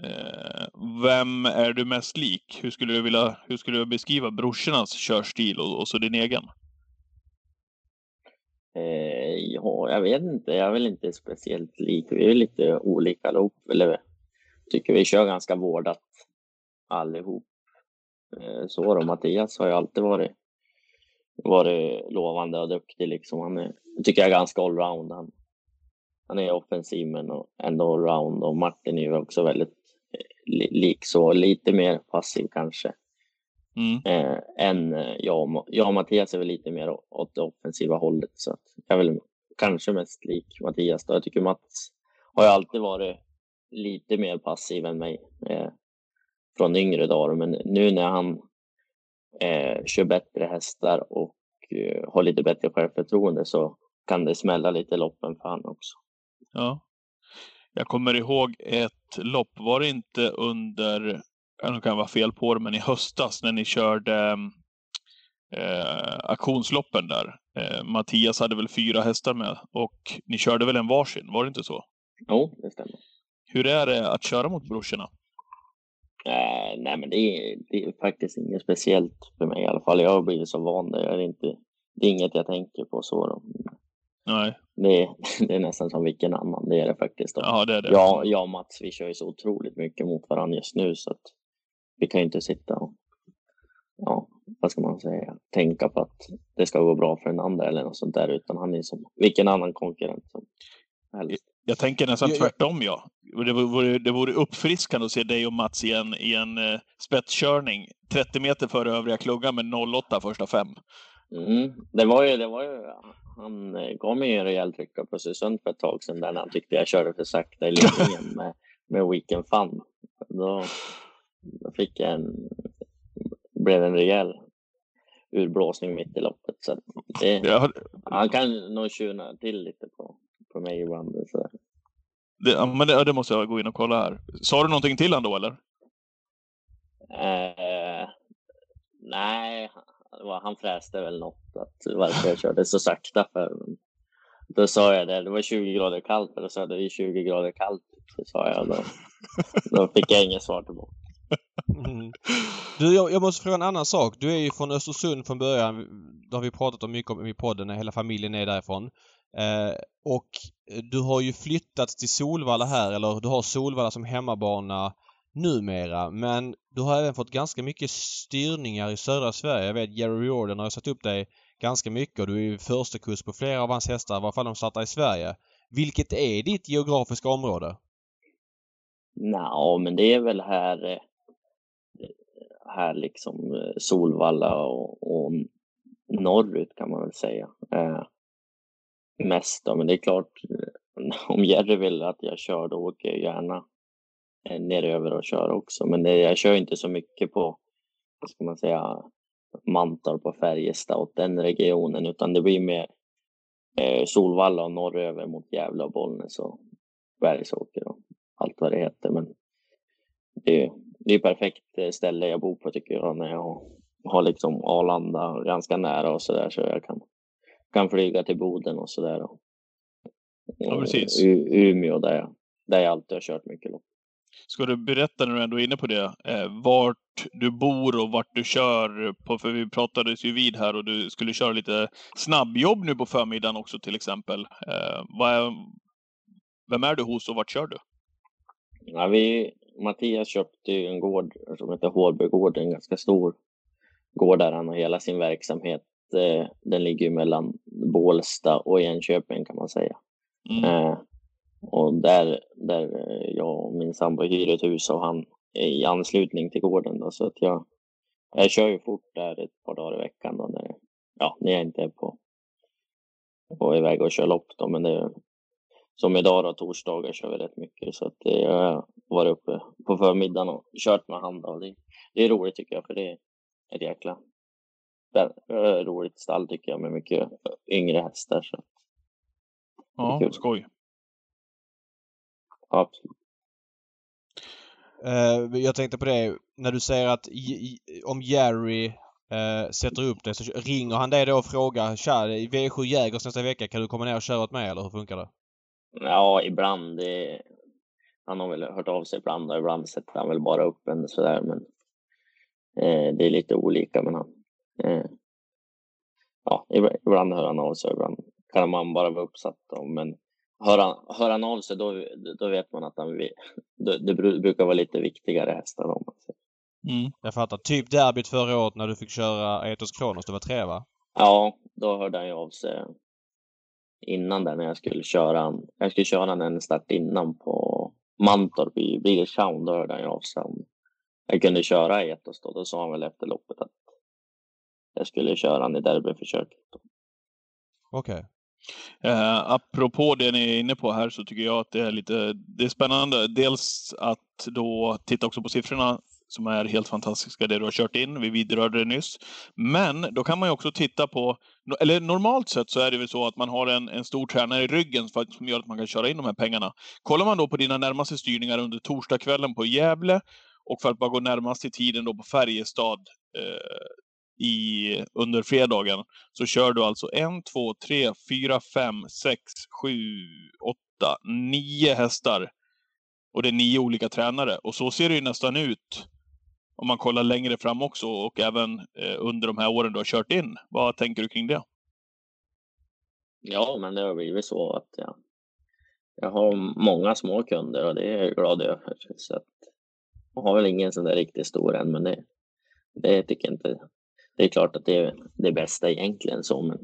Eh, vem är du mest lik? Hur skulle du vilja hur skulle du beskriva brorsornas körstil och, och så din egen? Eh, ja, jag vet inte. Jag är väl inte speciellt lik. Vi är lite olika allihop. Eller tycker vi kör ganska vårdat allihop. Eh, så då. Mattias har ju alltid varit, varit lovande och duktig. Liksom. Han är, tycker jag är ganska allround. Han, han är offensiv men ändå allround. Och Martin är ju också väldigt eh, li, lik så. Lite mer passiv kanske Mm. eh, än eh, jag, och jag och Mattias är väl lite mer åt det offensiva hållet. Så att jag är väl kanske mest lik Mattias. Då. Jag tycker Mats har ju alltid varit lite mer passiv än mig eh, från yngre dagar. Men nu när han eh, kör bättre hästar och eh, har lite bättre självförtroende så kan det smälla lite loppen för han också. Ja. Jag kommer ihåg ett lopp, var det inte under, ja, nu kan jag vara fel på det, men i höstas när ni körde eh, auktionsloppen där. Eh, Mattias hade väl fyra hästar med och ni körde väl en varsin, var det inte så? Jo, det stämmer. Hur är det att köra mot brorsorna? Eh, nej, men det är, det är faktiskt inget speciellt för mig i alla fall. Jag har blivit så van. Det är, inte, det är inget jag tänker på så. Då. Nej, Det, är, det är nästan som vilken annan. Det är det faktiskt. Då. ja det är det. Jag, jag och Mats, vi kör ju så otroligt mycket mot varandra just nu så att vi kan ju inte sitta och, ja, vad ska man säga, tänka på att det ska gå bra för den andra eller något sånt där, utan han är som vilken annan konkurrent som helst. Jag tänker nästan Jag- tvärtom ja. Det vore, det vore uppfriskande att se dig och Mats i en, i en eh, spetskörning. 30 meter före övriga klungan med 08 första fem. Mm. Det var ju, det var ju, han eh, gav mig en rejäl trycka på Östersund för ett tag sedan där när han tyckte jag körde för sakta i ledningen med, med Weekend Fun. Då, då fick jag en, blev en rejäl urblåsning mitt i loppet. Så det, har- han kan nog tjuna till lite på, på mig ibland. Så. Det, ja, men det, det måste jag gå in och kolla här. Sa du någonting till han då eller? Eh, nej, han- fräste väl något att varför jag körde så sakta för. Då sa jag det, det var 20 grader kallt och då sa jag det är 20 grader kallt. Så sa jag då. Då fick jag inget svar tillbaka. Mm. Du, jag, jag måste fråga en annan sak. Du är ju från Östersund från början. Det har vi pratat om mycket om i podden. Hela familjen är därifrån. Eh, och eh, du har ju flyttat till Solvalla här, eller du har Solvalla som hemmabana numera. Men du har även fått ganska mycket styrningar i södra Sverige. Jag vet Jerry Jordan har ju satt upp dig ganska mycket och du är ju första kurs på flera av hans hästar, i varje fall de startar i Sverige. Vilket är ditt geografiska område? Nå, men det är väl här, eh, här liksom eh, Solvalla och, och norrut kan man väl säga. Eh, mest då, men det är klart eh, om Jerry vill att jag kör då åker jag gärna eh, neröver och kör också. Men det, jag kör inte så mycket på, vad ska man säga, Mantorp och Färjestad och den regionen utan det blir mer eh, Solvalla och norröver mot Gävle och Bollnäs och Bergsåker och allt vad det heter. Men det är, det är perfekt eh, ställe jag bor på tycker jag när jag har liksom Arlanda ganska nära och så där så jag kan, kan flyga till Boden och så där. Och, Ja, precis. U- Umeå där jag, där jag alltid har kört mycket lopp. Ska du berätta när du ändå är inne på det, eh, vart du bor och vart du kör på, för vi pratades ju vid här och du skulle köra lite snabbjobb nu på förmiddagen också till exempel. Eh, vad är, vem är du hos och vart kör du? Ja, vi, Mattias köpte ju en gård som heter Hårbygården, en ganska stor gård där han har hela sin verksamhet. Eh, den ligger mellan Bålsta och Enköping kan man säga. Mm. Eh, och där, där eh, jag och min sambo hyr ett hus och han är i anslutning till gården. Då, så att jag, jag kör ju fort där ett par dagar i veckan då, när, ja, när jag inte är på, på iväg och kör lopp. Då, men det, som idag då, torsdagar kör vi rätt mycket. Så att jag har varit uppe på förmiddagen och kört med han. Då. Det, det är roligt tycker jag, för det är ett jäkla roligt stall tycker jag med mycket yngre hästar. Så. Ja, skoj. Absolut. Uh, jag tänkte på det, när du säger att om Jerry uh, sätter upp det så ringer han dig då och frågar Tja, i V7 Jägers nästa vecka, kan du komma ner och köra åt mig eller hur funkar det? Ja, ibland. Det, han har väl hört av sig ibland och ibland sätter han väl bara upp en sådär men uh, det är lite olika men han ja, ibland hör han av sig, ibland kan man bara vara uppsatt då, men hör han, hör han av sig då, då vet man att han vill, det, det brukar vara lite viktigare hästar. Om man säger. Mm. Jag fattar. Typ derbyt förra året när du fick köra Etos Kronos, det var tre va? Ja, då hörde han ju av sig innan där när jag skulle köra Jag skulle köra en start innan på Mantorp i Billeshavn. Då hörde han ju av sig om jag kunde köra Etos då. Då sa han väl efter loppet att jag skulle köra han i derbyförsöket. Okej. Okay. Eh, apropå det ni är inne på här så tycker jag att det är lite det är spännande. Dels att då titta också på siffrorna som är helt fantastiska, det du har kört in. Vi vidrörde det nyss. Men då kan man ju också titta på, eller normalt sett så är det väl så att man har en, en stor tränare i ryggen för, som gör att man kan köra in de här pengarna. Kollar man då på dina närmaste styrningar under torsdagskvällen på Gävle och för att bara gå närmast i tiden då på Färjestad eh, i, under fredagen så kör du alltså en, två, tre, fyra, fem, sex, sju, åtta, nio hästar. Och det är nio olika tränare. Och så ser det ju nästan ut om man kollar längre fram också och även eh, under de här åren du har kört in. Vad tänker du kring det? Ja, men det har blivit så att jag, jag har många små kunder och det är jag glad över. Så att, jag har väl ingen sån där riktigt stor än, men det, det tycker jag inte det är klart att det är det bästa egentligen så, men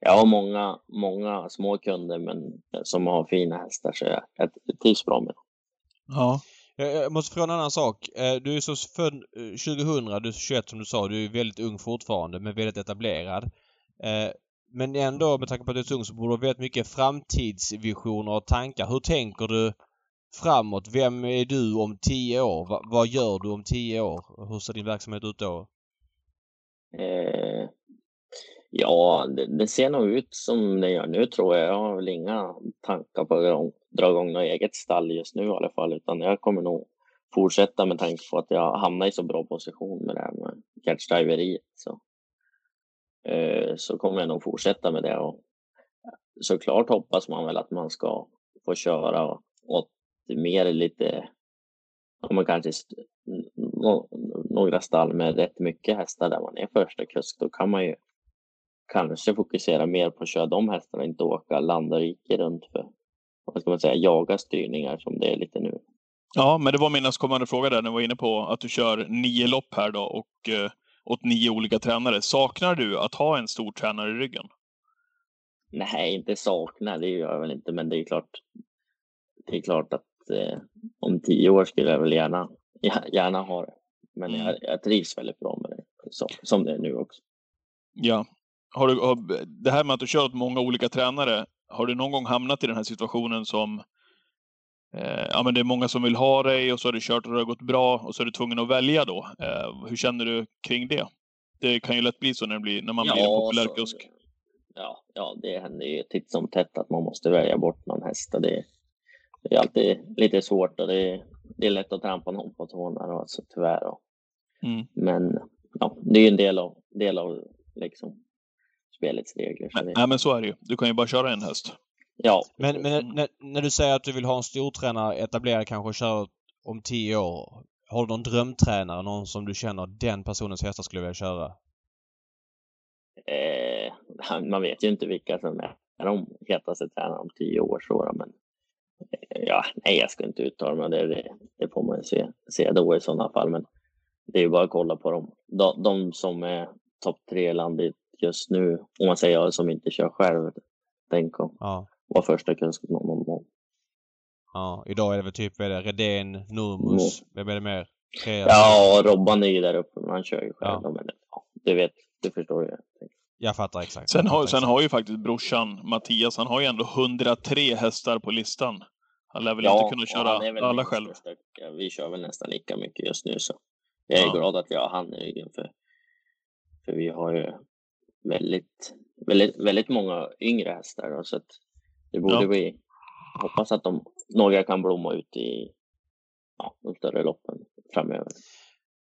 jag har många, många små kunder men som har fina hästar så jag, jag trivs bra med dem. Ja. Eh, eh, jag måste fråga en annan sak. Eh, du är så född 2000, du är 21 som du sa, du är väldigt ung fortfarande men väldigt etablerad. Men ändå med tanke på att du är så ung så borde du ha väldigt mycket framtidsvisioner och tankar. Hur tänker du framåt? Vem är du om tio år? Vad gör du om tio år? Hur ser din verksamhet ut då? Eh, ja, det, det, ser nog ut som det gör nu tror jag. Jag har väl inga tankar på att dra igång något eget stall just nu i alla fall, utan jag kommer nog fortsätta med tanke på att jag hamnar i så bra position med det här med catchdriveriet. Så, eh, så kommer jag nog fortsätta med det och såklart hoppas man väl att man ska få köra åt mer lite, om man kanske några stall med rätt mycket hästar där man är första kusk, då kan man ju kanske fokusera mer på att köra de hästarna, inte åka land och rike runt för, vad ska man säga, jaga styrningar som det är lite nu. Ja, men det var min nästkommande fråga där, när du var inne på att du kör nio lopp här då och eh, åt nio olika tränare. Saknar du att ha en stor tränare i ryggen? Nej, inte saknar, det gör jag väl inte, men det är klart. Det är klart att eh, om tio år skulle jag väl gärna, gärna ha det. Men mm. jag, jag trivs väldigt bra med det, så, som det är nu också. Ja. Har du, har, det här med att du kört många olika tränare, har du någon gång hamnat i den här situationen som eh, ja, men det är många som vill ha dig och så har du kört och det har gått bra och så är du tvungen att välja då. Eh, hur känner du kring det? Det kan ju lätt bli så när, blir, när man ja, blir en populär så, kusk. Ja, ja, det händer ju titt som tätt att man måste välja bort någon häst. Det, det är alltid lite svårt och det, det är lätt att trampa någon på tårna då, alltså, tyvärr. Och, mm. Men ja, det är ju en del av, del av liksom, spelets regler. Men, det... men så är det ju. Du kan ju bara köra en häst. Ja. Men, men när, när, du säger att du vill ha en stortränare etablerad kanske och köra om tio år. Har du någon drömtränare? Någon som du känner den personens hästar skulle vilja köra? Eh, man vet ju inte vilka som är de hetaste tränarna om tio år. Så, men Ja, nej, jag ska inte uttala mig. Det, det, det får man se, se då i sådana fall. Men det är ju bara att kolla på dem. De, de som är topp tre i landet just nu, om man säger jag som inte kör själv. Tänk om Ja. vara första kunskap någon någon gång. Ja, idag är det väl typ, vad är det, Redén, Nurmos, vem är det mer? Tre, Ja, Robban är ju där uppe, men han kör ju själv. Ja. Men, ja, du vet, du förstår ju. Jag fattar exakt. Sen har, fattar sen exakt. har ju faktiskt brorsan Mattias, han har ju ändå 103 hästar på listan. Han lär väl Ja, inte kunna köra alla själv. största- Vi kör väl nästan lika mycket just nu så jag är Ja. glad att vi har han i ryggen för, för vi har ju väldigt, väldigt, väldigt många yngre hästar då, så att det borde Ja. bli, hoppas att de, några kan blomma ut i ja, de större loppen framöver.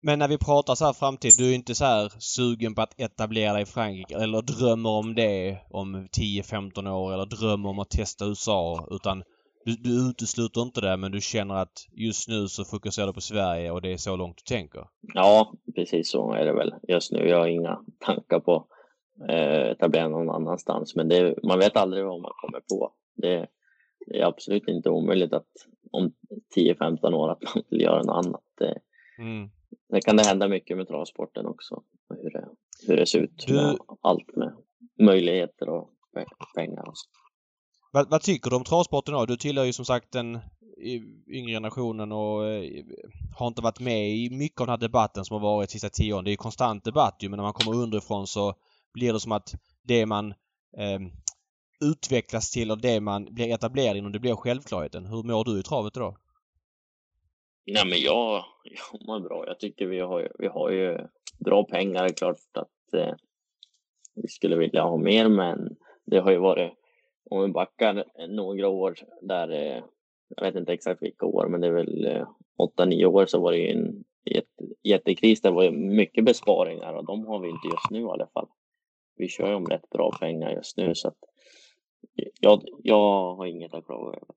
Men när vi pratar så här framtid, du är inte så här sugen på att etablera dig i Frankrike eller drömmer om det om 10-15 år eller drömmer om att testa USA utan du, du utesluter inte det men du känner att just nu så fokuserar du på Sverige och det är så långt du tänker? Ja, precis så är det väl just nu. Jag har inga tankar på eh, etablera någon annanstans, men det, man vet aldrig vad man kommer på. Det, det är absolut inte omöjligt att om 10-15 år att man vill göra något annat. Det, Mm. det kan det hända mycket med travsporten också. Hur det, hur det ser ut Du- med allt med möjligheter och pe- pengar. Och så. Vad, vad tycker du om travsporten då? Du tillhör ju som sagt den yngre generationen och eh, har inte varit med i mycket av den här debatten som har varit de sista tio åren. Det är ju konstant debatt ju men när man kommer underifrån så blir det som att det man eh, utvecklas till och det man blir etablerad inom det blir självklarheten. Hur mår du i travet då? Nej, men jag, jag mår bra. Jag tycker vi har, ju- vi har ju bra pengar. Det är klart att eh, vi skulle vilja ha mer, men det har ju varit, om vi backar några år där, eh, jag vet inte exakt vilka år, men det är väl eh, åtta, nio år så var det ju en jätte, jättekris. Det var ju mycket besparingar och de har vi inte just nu i alla fall. Vi kör ju om rätt bra pengar just nu så att jag, jag har inget att klaga över.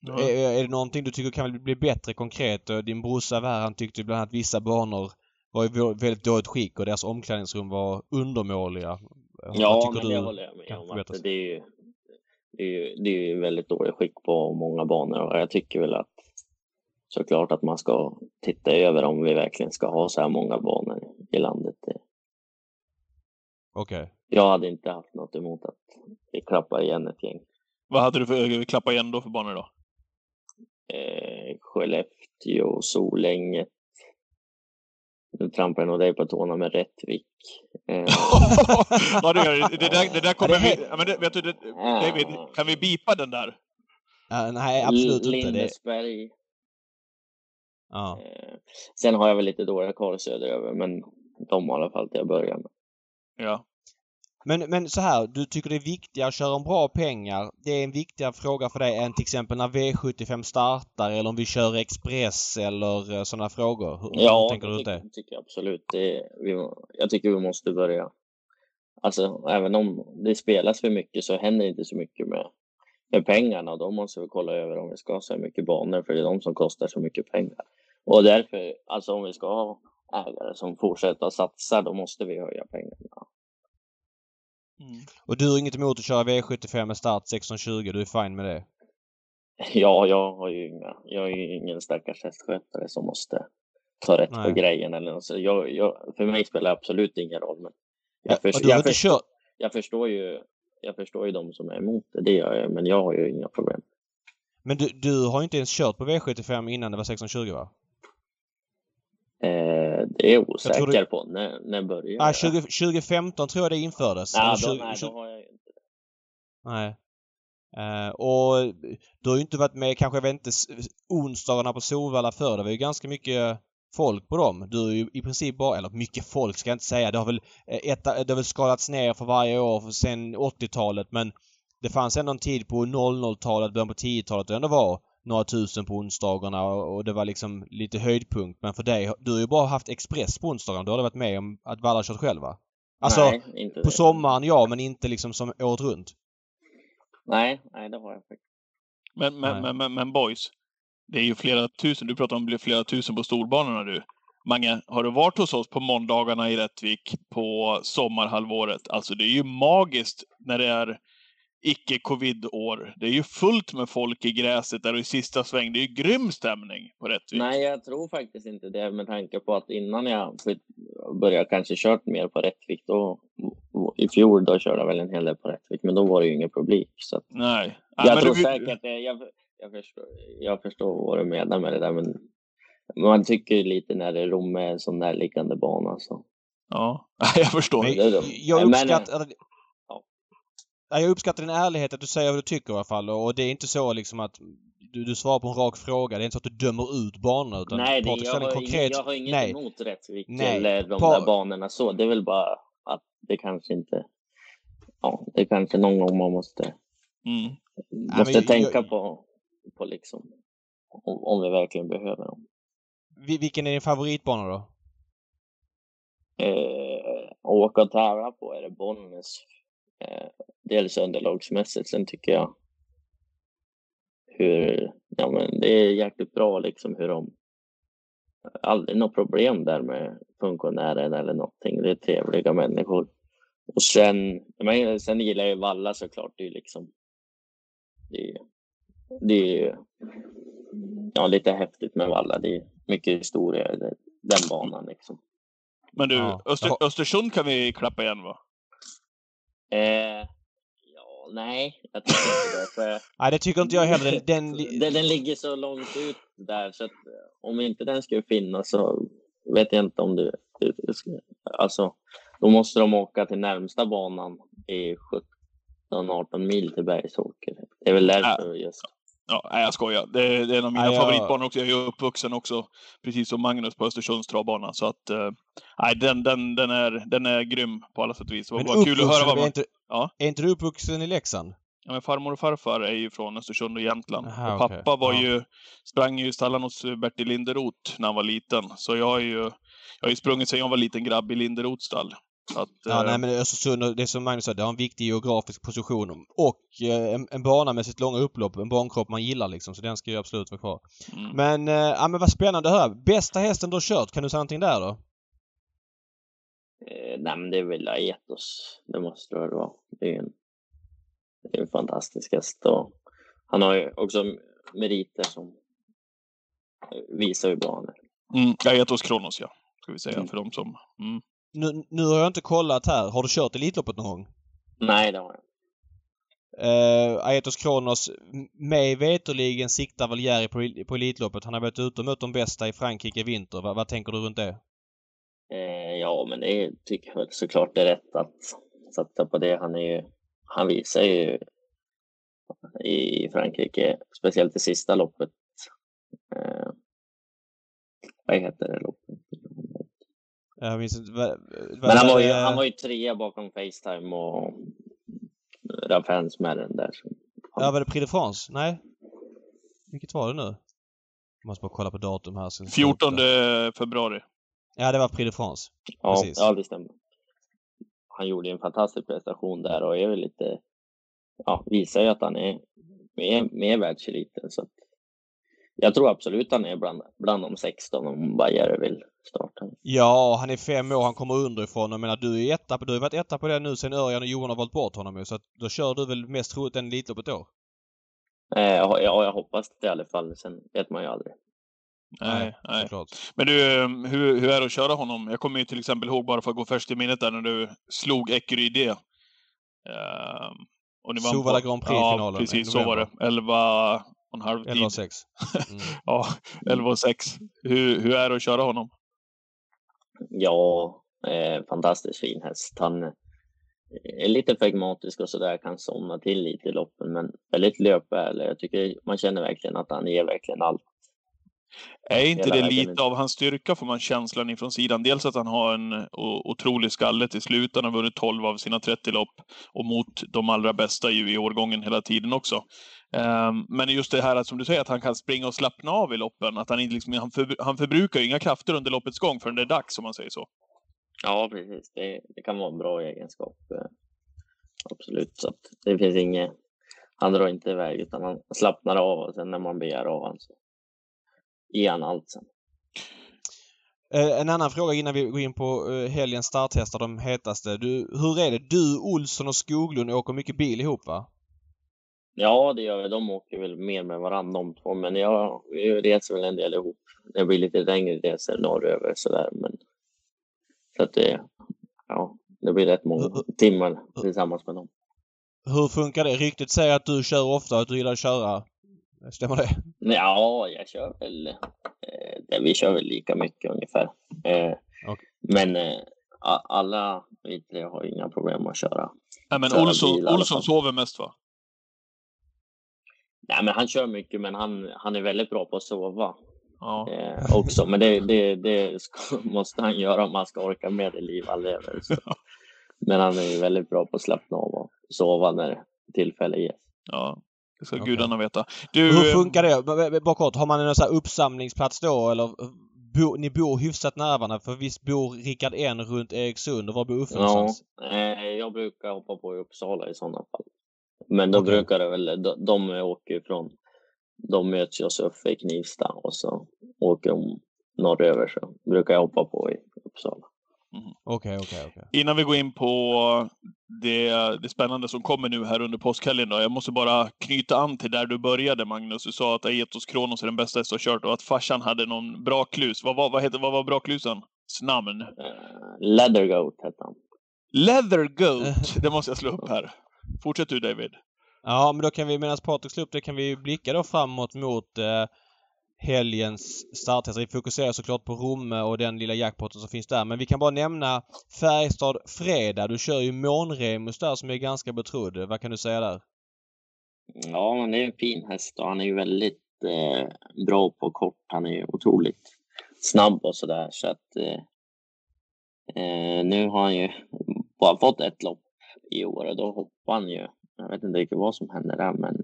Ja. Är, är det någonting du tycker kan bli bättre konkret? Och Din brorsa här, han tyckte bland annat att vissa banor var i vä- väldigt dåligt skick och deras omklädningsrum var undermåliga. Ja, men det håller jag med om. Att det, är ju, det, är ju, det är väldigt dåligt skick på många banor och jag tycker väl att såklart att man ska titta över om vi verkligen ska ha så här många banor i landet. Det- Okej. Jag hade inte haft något emot att vi klappar igen ett gäng. Vad hade du för klappa igen då för banor då? Eh, Skellefteå, Solänget. Nu trampar jag nog dig på tårna med Rättvik. Eh, ja, det, gör det, det, där, det där kommer Ja, det är vi... Ja, men det, vet du, det, David, kan vi bipa den där? Ja, nej, absolut inte. Det, Lindesberg. ja. Eh, sen har jag väl lite dåliga kvar söderöver, men de i alla fall till att börja med. Ja. Men, men så här, du tycker det är viktigare att köra om bra pengar. Det är en viktigare fråga för dig än till exempel när V75 startar eller om vi kör Express eller sådana frågor. Hur, Ja, tänker du det tycker, jag absolut. Det, vi, jag tycker vi måste börja. Alltså, även om det spelas för mycket så händer inte så mycket med, med pengarna. Då måste vi kolla över om vi ska ha så mycket banor, för det är de som kostar så mycket pengar. Och därför, alltså om vi ska ha ägare som fortsätter att satsa, då måste vi höja pengarna. Mm. Och du har inget emot att köra V75 med start 16.20? Du är fine med det? Ja, jag har ju inga, jag är ju ingen stackars hästskötare som måste ta rätt Nej. på grejen eller något. Så jag, jag, för mig spelar det absolut ingen roll. Men Ja, jag, du har jag, kört... jag förstår ju jag förstår ju de som är emot det, det gör jag, men jag har ju inga problem. Men du, du har inte ens kört på V75 innan det var 16.20 va? Eh, det är jag osäker du- på. När, när börjar Nej, det? 20, 2015 tror jag det infördes. Eller då, 20 nej, 20 då har jag inte det. Nej. Eh, och du har ju inte varit med kanske, jag vet inte, onsdagarna på Solvalla förr. Det var ju ganska mycket folk på dem. Du är ju i princip bara, eller mycket folk ska jag inte säga. Det har väl, eh, ett, det har väl skalats ner för varje år sen 80-talet men det fanns ändå en tid på 00-talet, början på 10-talet det ändå var några tusen på onsdagarna och, det var liksom lite höjdpunkt. Men för dig, du har ju bara haft Express på onsdagarna. Du har aldrig varit med om att Valla kört själv va? Alltså, nej, inte på det. sommaren ja, men inte liksom som året runt. Nej, nej, det har jag faktiskt. Men, men, men, men, men boys, det är ju flera tusen. Du pratar om det blir flera tusen på storbanorna du. Mange, har du varit hos oss på måndagarna i Rättvik på sommarhalvåret? Alltså det är ju magiskt när det är icke-covid-år. Det är ju fullt med folk i gräset där och i sista sväng. Det är ju grym stämning på Rättvik. Nej, jag tror faktiskt inte det med tanke på att innan jag började kanske kört mer på Rättvik då i fjol då körde jag väl en hel del på Rättvik, men då var det ju ingen publik. Så att, Nej. jag Nej, tror du- säkert det. Jag, jag, förstår, jag förstår vad du menar med det där, men man tycker ju lite när det är Rom med en sån där liggande bana. Så. Ja, jag förstår. Men jag Men, uppskattar... ja. Ja, Jag uppskattar din ärlighet att du säger vad du tycker i alla fall och det är inte så liksom att du, du svarar på en rak fråga. Det är inte så att du dömer ut banorna utan Nej, det, jag, har konkret... jag har inget nej. emot Rättvik Nej. eller de Pa- där banorna så. Det är väl bara att det kanske inte... Ja, det är kanske någon gång man måste, Mm. måste men jag- tänka jag- på, på liksom om, om vi verkligen behöver dem. Vi- Vilken är din favoritbana då? Eh, åka och tävla på är det Bollnäs. Eh, dels underlagsmässigt, sen tycker jag hur, ja men det är jäkligt bra liksom hur de, aldrig något problem där med funktionären eller någonting. Det är trevliga människor. Och sen, men sen gillar jag ju Valla såklart. Det är liksom, det är, det är ju, ja lite häftigt med Valla. Det är mycket historia i den banan liksom. Men du, Ja. Öster. Östersund kan vi klappa igen va? Eh, ja, nej, jag tycker inte det. För Nej, det tycker inte jag heller. Den, den, den, ligger så långt ut där så att eh, om inte den skulle finnas så vet jag inte om du... Alltså, då måste de åka till närmsta banan i 17-18 mil till Bergsåker. Det är väl därför just. Ja, nej, jag skojar. Det, det är en av mina Nej, favoritbanor också. Jag är ju uppvuxen också, precis som Magnus, på Östersunds travbana. Så att, eh, nej, den, den, den, är, den är grym på alla sätt och vis. Det var men kul att höra vad är, man... inte, Ja. är inte du uppvuxen i Leksand? Ja, men farmor och farfar är ju från Östersund och Jämtland. Aha, och pappa okej. var Ja. ju, sprang ju i stallan hos Bertil Linderoth när han var liten. Så jag har ju, jag har ju sprungit sedan jag var liten grabb i Linderoths stall. Att, Ja, eh, nej men Östersund, det som Magnus sa, det har en viktig geografisk position och eh, en, en bana med sitt långa upplopp, en bankropp man gillar liksom, så den ska ju absolut vara kvar. mm. Men, eh, ja men vad spännande att höra. Bästa hästen du har kört, kan du säga någonting där då? Eh, nej, men det är väl Aetos. Det måste det väl vara. Det är en, det är en fantastisk häst. Och han har ju också meriter som visar hur bra han är. Mm, hos Kronos, ja. Ska vi säga, Mm. för de som... Mm. Nu, nu har jag inte kollat här. Har du kört Elitloppet någon gång? Nej, det har jag Uh, Aetos Kronos, mig veterligen siktar väl Jerry på, på Elitloppet. Han har varit ute och mött de bästa i Frankrike i vinter. Va, vad tänker du runt det? Eh, ja, men det tycker jag väl såklart är rätt att satsa på det. Han, är ju, han visar ju i Frankrike, speciellt det sista loppet. Eh, vad heter det loppet? Jag minns inte. Men han var ju, eh, han var ju trea bakom Facetime och Raffens med den där. Ja, var det Prix de France? Nej? Vilket var det nu? Jag måste bara kolla på datum här. så- 14 februari. Ja, det var Prix de France. Ja, Precis. ja, det stämmer. Han gjorde en fantastisk prestation där och är väl lite, ja, visar ju att han är med, med världseliten. Så att jag tror absolut han är bland, bland de 16 om Bajare vill starta. Ja, han är fem år. Han kommer underifrån. Jag menar, du är etta du har varit etta på det nu sen Örjan och Johan har valt bort honom ju. Så att då kör du väl mest troligt än Elitloppet då? Eh, ja, ja, jag hoppas det i alla fall. Sen vet man ju aldrig. Nej, nej. Såklart. Men du, eh, hur, hur är det att köra honom? Jag kommer ju till exempel ihåg, bara för att gå först i minnet där, när du slog Ecurydé. Uh, och ni vann Solvalla på- Grand Prix-finalen Ja, precis så var det. november. 11 och en halv tid. 11 6. Mm. Ja, 11 och 6. Hur, hur är det att köra honom? Ja, eh, fantastiskt fin häst. Han är lite flegmatisk och sådär, kan somna till lite i loppen, men väldigt löpärlig. Jag tycker man känner verkligen att han ger verkligen allt. Är inte Hela det lite av hans styrka, får man känslan ifrån sidan? Dels att han har en otrolig skalle till slut. Han har vunnit 12 av sina 30 lopp och mot de allra bästa ju i årgången hela tiden också. Ehm, men just det här att, som du säger, att han kan springa och slappna av i loppen. Att han, inte liksom, han, för, han förbrukar ju inga krafter under loppets gång förrän det är dags, om man säger så. Ja, precis. Det, det kan vara en bra egenskap. eh, Absolut. Så att det finns inget... Han drar inte iväg utan han slappnar av och sen när man begär av honom så ger han allt sen. Eh, en annan fråga innan vi går in på eh, helgens starthästar, de hetaste. Du, hur är det? Du, Olsson och Skoglund åker mycket bil ihop va? Ja, det gör vi. De åker väl mer med varandra de två, men jag, reser väl en del ihop. Det blir lite längre resor norröver sådär, men så att det, ja, det blir rätt många timmar tillsammans med dem. Hur funkar det? Ryktet säger att du kör ofta och att du gillar att köra. Stämmer det? Ja, jag kör väl... Eh, vi kör väl lika mycket ungefär. Eh, Okej. Men eh, alla vi tre har inga problem att köra. Nej, men Olsson, sover mest va? Nej, men han kör mycket, men han, han är väldigt bra på att sova Ja. eh, också. Men det, det, det ska, måste han göra om han ska orka med det liv han lever. Så. Men han är väldigt bra på att slappna av och sova när tillfälle ges. ja. Det ska Okej. gudarna veta. Du, Hur eh, funkar det? Bara kort, har man en sån här uppsamlingsplats då eller? Bo, ni bor hyfsat nära varandra för visst bor Rickard N runt Eriksund och var bor Uffe Ja, någonstans? eh, jag brukar hoppa på i Uppsala i sådana fall. Men då Okej. brukar det väl, de, de åker från, de möts ju hos Uffe i Knivsta och så åker de norröver så brukar jag hoppa på i Uppsala. Okej, okej, okej. Innan vi går in på det, det spännande som kommer nu här under påskhelgen då. Jag måste bara knyta an till där du började Magnus. Du sa att Aetos Kronos är den bästa häst du har kört och att farsan hade någon bra klus. Vad, var- vad, heter, vad var braklusen? Namn? Eh, Leather Goat hette han. Leather Goat. Det måste jag slå upp här. Fortsätt du David. Ja, men då kan vi medan Patrik slår upp det kan vi blicka då framåt mot eh, helgens starthästar. Vi fokuserar såklart på Romme och den lilla jackpotten som finns där. Men vi kan bara nämna Färjestad Fredag. Du kör ju Månremus där som är ganska betrodd. Vad kan du säga där? Ja, men det är en fin häst och han är ju väldigt eh, bra på kort. Han är ju otroligt snabb och sådär. Så att eh, eh, nu har han ju bara fått ett lopp i år och då hoppar han ju. Jag vet inte riktigt vad som händer där, men,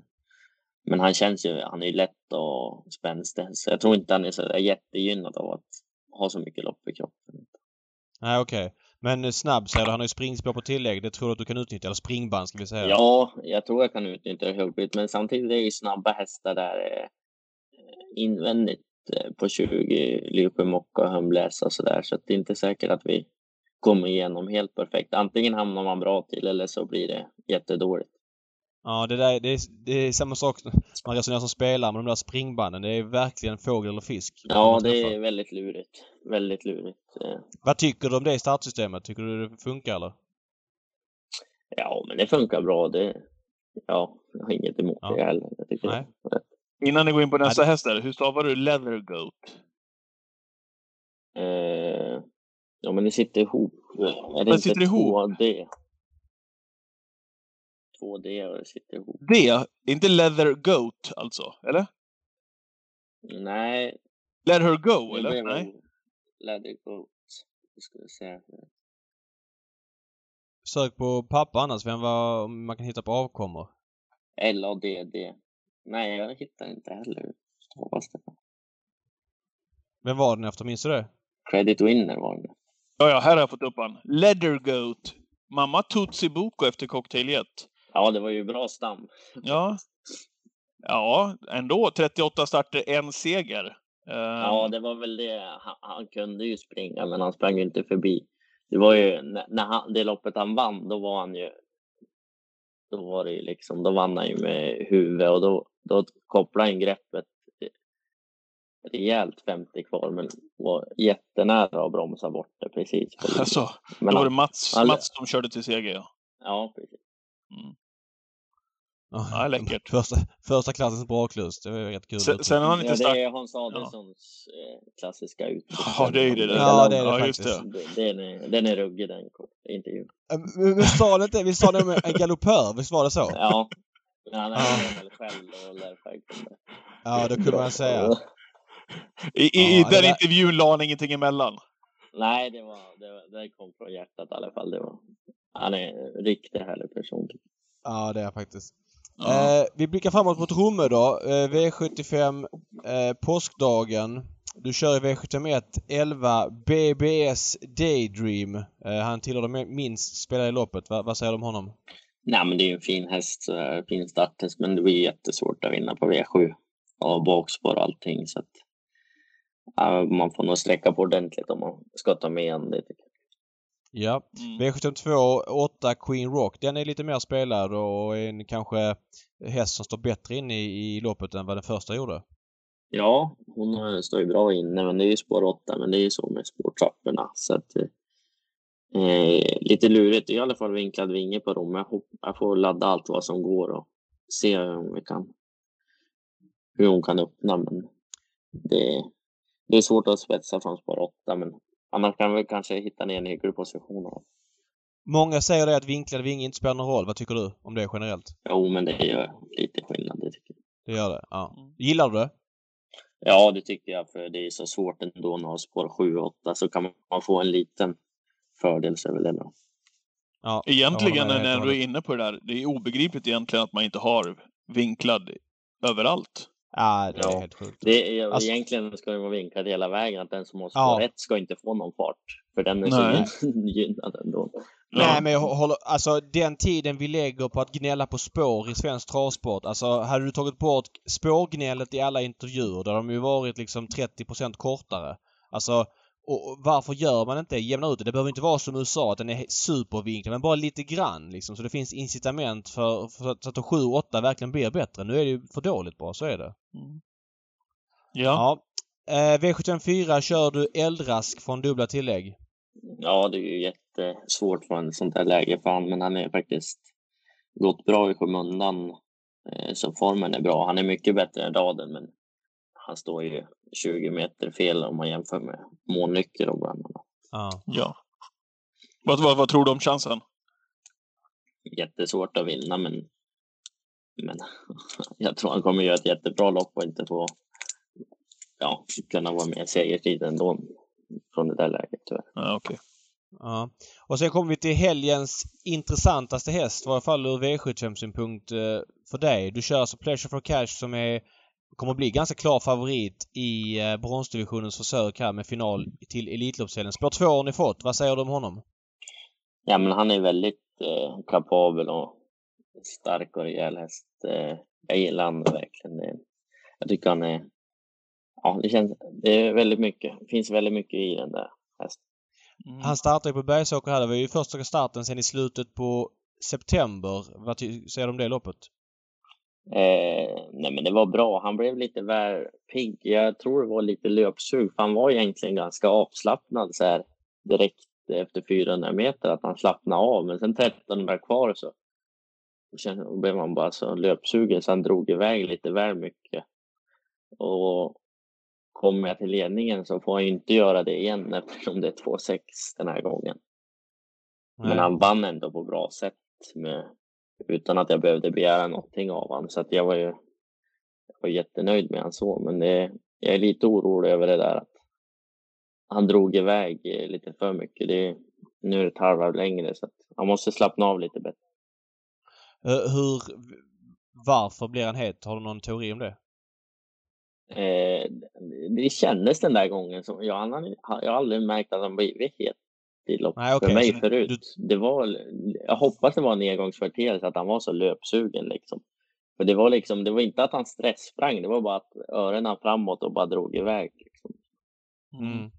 men han känns ju, han är ju lätt och spänstig. Så jag tror inte han är så där jättegynnad av att ha så mycket lopp i kroppen. Nej, okej. Men eh, snabb säger du. Han har ju springspår på tillägg. Det tror du att du kan utnyttja? Eller springband ska vi säga. Ja, jag tror jag kan utnyttja det huvudet, men samtidigt är det ju snabba hästar där eh, invändigt eh, på 20 Liverpool Mocka och Humbles och sådär, så det är inte säkert att vi kommer igenom helt perfekt. Antingen hamnar man bra till eller så blir det jättedåligt. Ja, det där det är, det är samma sak. Man resonerar som spelare med de där springbanden. Det är verkligen fågel eller fisk. Ja, det är väldigt lurigt. Väldigt lurigt. eh. Vad tycker du om det i startsystemet? Tycker du det funkar eller? Ja, men det funkar bra. Det, ja, jag har inget emot Ja. det heller. Nej. det. Innan ni går in på nästa häst där, hur stavar du Leather Goat? Eh, ja, men det sitter ihop. Är det inte sitter ihop? 2D? 2D och det sitter ihop. Det, inte Leather Goat alltså? Eller? Nej, Let her go, det eller? Nej. Leather Goat. Det ska vi se. Sök på pappa annars, vem om man kan hitta på avkommor. L-A-D-D. Nej, jag hittar inte heller stavas det. Vem var den efter? Minns du det? Credit Winner var det. Ja, ja, här har jag fått upp han. Leather Goat. Mamma Tutsi Boko efter Cocktail Jet. Ja, det var ju bra stam. Ja. Ja, ändå. 38 starter, en seger. Ehm, Ja, det var väl det. Han, han kunde ju springa, men han sprang ju inte förbi. Det var ju när, när han, det loppet han vann, då var han ju. Då var det ju liksom, då vann han ju med huvudet och då, då kopplade han greppet rejält 50 kvar, men var jättenära att bromsa bort det precis. Alltså, men då var det Mats, han- Mats som körde till seger, ja. ja, precis. Ja, läckert. Första, första klassens braklust. Det var rätt kul. Sen, sen har han Ja, inte det startat... är Hans Adelssons eh, klassiska uttryck. Ja, det är ju det där. Ja, det är det Ja, just faktiskt. det. Det- Den är, den är ruggig den intervjun. Men vi sa det inte? Vi sa det med en galoppör, visst var det så? Ja, men han Ja. är väl själv och lär. Ja, det kunde man säga. I, i, Ja, den där- intervjun la han ingenting emellan. Nej, det, var, det, var, det kom från hjärtat i alla fall. Det var, han är en riktigt härlig person. Ja, det är jag faktiskt. Ja. Eh, vi blickar framåt mot Romme då. Eh, V75 eh, påskdagen. Du kör i V71 11 BBS Daydream. Eh, han tillhör de minst spelade i loppet. Va, vad säger du om honom? Nej, men det är ju en fin häst, fin starthäst, men det blir jättesvårt att vinna på V7 och bakspår och allting. Så att, ja, man får nog sträcka på ordentligt om man ska ta med en. Det. Ja. Mm. V752 8 Queen Rock. Den är lite mer spelad och en kanske häst som står bättre inne i, i loppet än vad den första gjorde. Ja, hon eh, står ju bra inne, men det är ju spår 8, men det är ju så med spårtrapporna. Så att, eh, lite lurigt. Det är i alla fall vinklad vinge på dem. Jag, hopp, jag får ladda allt vad som går och se om vi kan, hur hon kan öppna. Men det, det är svårt att spetsa från spår 8, men annars kan vi kanske hitta ner en hygglig position. Många säger det att vinklad vinge inte spelar någon roll. Vad tycker du om det generellt? Jo, men det gör lite skillnad, det tycker jag. Det gör det? Ja. Mm. Gillar du det? Ja, det tycker jag, för det är så svårt ändå när man har spår 7 och 8, så kan man få en liten fördel så är väl det bra. Ja. Egentligen, när du är inne på det där, det är obegripligt egentligen att man inte har vinklad överallt. Ja, det är Ja. helt sjukt. Det är, Alltså- Egentligen ska det vara vinklad hela vägen, att den som spår Ja. 1 ska inte få någon fart. För den är Nej. så gyn- gynnad ändå. Nej men jag håller, alltså den tiden vi lägger på att gnälla på spår i svensk travsport. Alltså hade du tagit bort spårgnället i alla intervjuer då hade de ju varit liksom 30% kortare. Alltså och varför gör man inte jämna ut det? Det behöver inte vara som USA att den är supervinklad men bara lite grann liksom så det finns incitament för, för att, så att de 7 och 8 verkligen blir bättre. Nu är det ju för dåligt bara, så är det. Mm. Ja. Ja. Eh, V754 kör du eldrask från dubbla tillägg. Ja, det är ju jättesvårt för en sånt där läge för han, men han är faktiskt gått bra i skymundan. Eh, Så formen är bra. Han är mycket bättre än raden, men han står ju 20 meter fel om man jämför med Månnyckel och bland annat. Ja. ja. Vad, vad, vad tror du om chansen? Jättesvårt att vinna, men, men jag tror han kommer göra ett jättebra lopp och inte få ja, kunna vara med i segertid ändå från det där läget tyvärr. Ja, okej. Ja. Och sen kommer vi till helgens intressantaste häst, i varje fall ur V75-synpunkt eh, för dig. Du kör alltså Pleasure for Cash som är, kommer att bli ganska klar favorit i eh, bronsdivisionens försök här med final till Elitloppshelgen. Spår 2 har ni fått. Vad säger du om honom? Ja, men han är väldigt eh, kapabel och stark och rejäl häst. Eh, jag gillar honom verkligen. Jag tycker han är... Ja, det känns... Det är väldigt mycket. Det finns väldigt mycket i den där hästen. Mm. Han startar ju på Bergsåker här. Det var ju första starten sen i slutet på september. Vad ty- säger du om det loppet? Eh, nej, men det var bra. Han blev lite väl pigg. Jag tror det var lite löpsug, för han var egentligen ganska avslappnad så här direkt efter 400 meter, att han slappnade av. Men sen 1300 kvar så då blev han bara så löpsugen så han drog iväg lite väl mycket. Och kommer jag till ledningen så får han inte göra det igen eftersom det är 2-6 den här gången. Men han vann ändå på bra sätt med, utan att jag behövde begära någonting av honom. Så att jag var ju jag var jättenöjd med han så. Men det, jag är lite orolig över det där att han drog iväg eh, lite för mycket. Det, nu är det ett halvvarv längre så att han måste slappna av lite bättre. Eh, Hur... Varför blir han het? Har du någon teori om det? Eh, det kändes den där gången som jag, han, jag har aldrig märkt att han blivit het lopp Nej, okej, för mig så förut. du- Det var, jag hoppas det var en engångsföreteelse att han var så löpsugen liksom. För det var liksom, det var inte att han stresssprang, det var bara att öronen framåt och bara drog iväg. Liksom. Mm.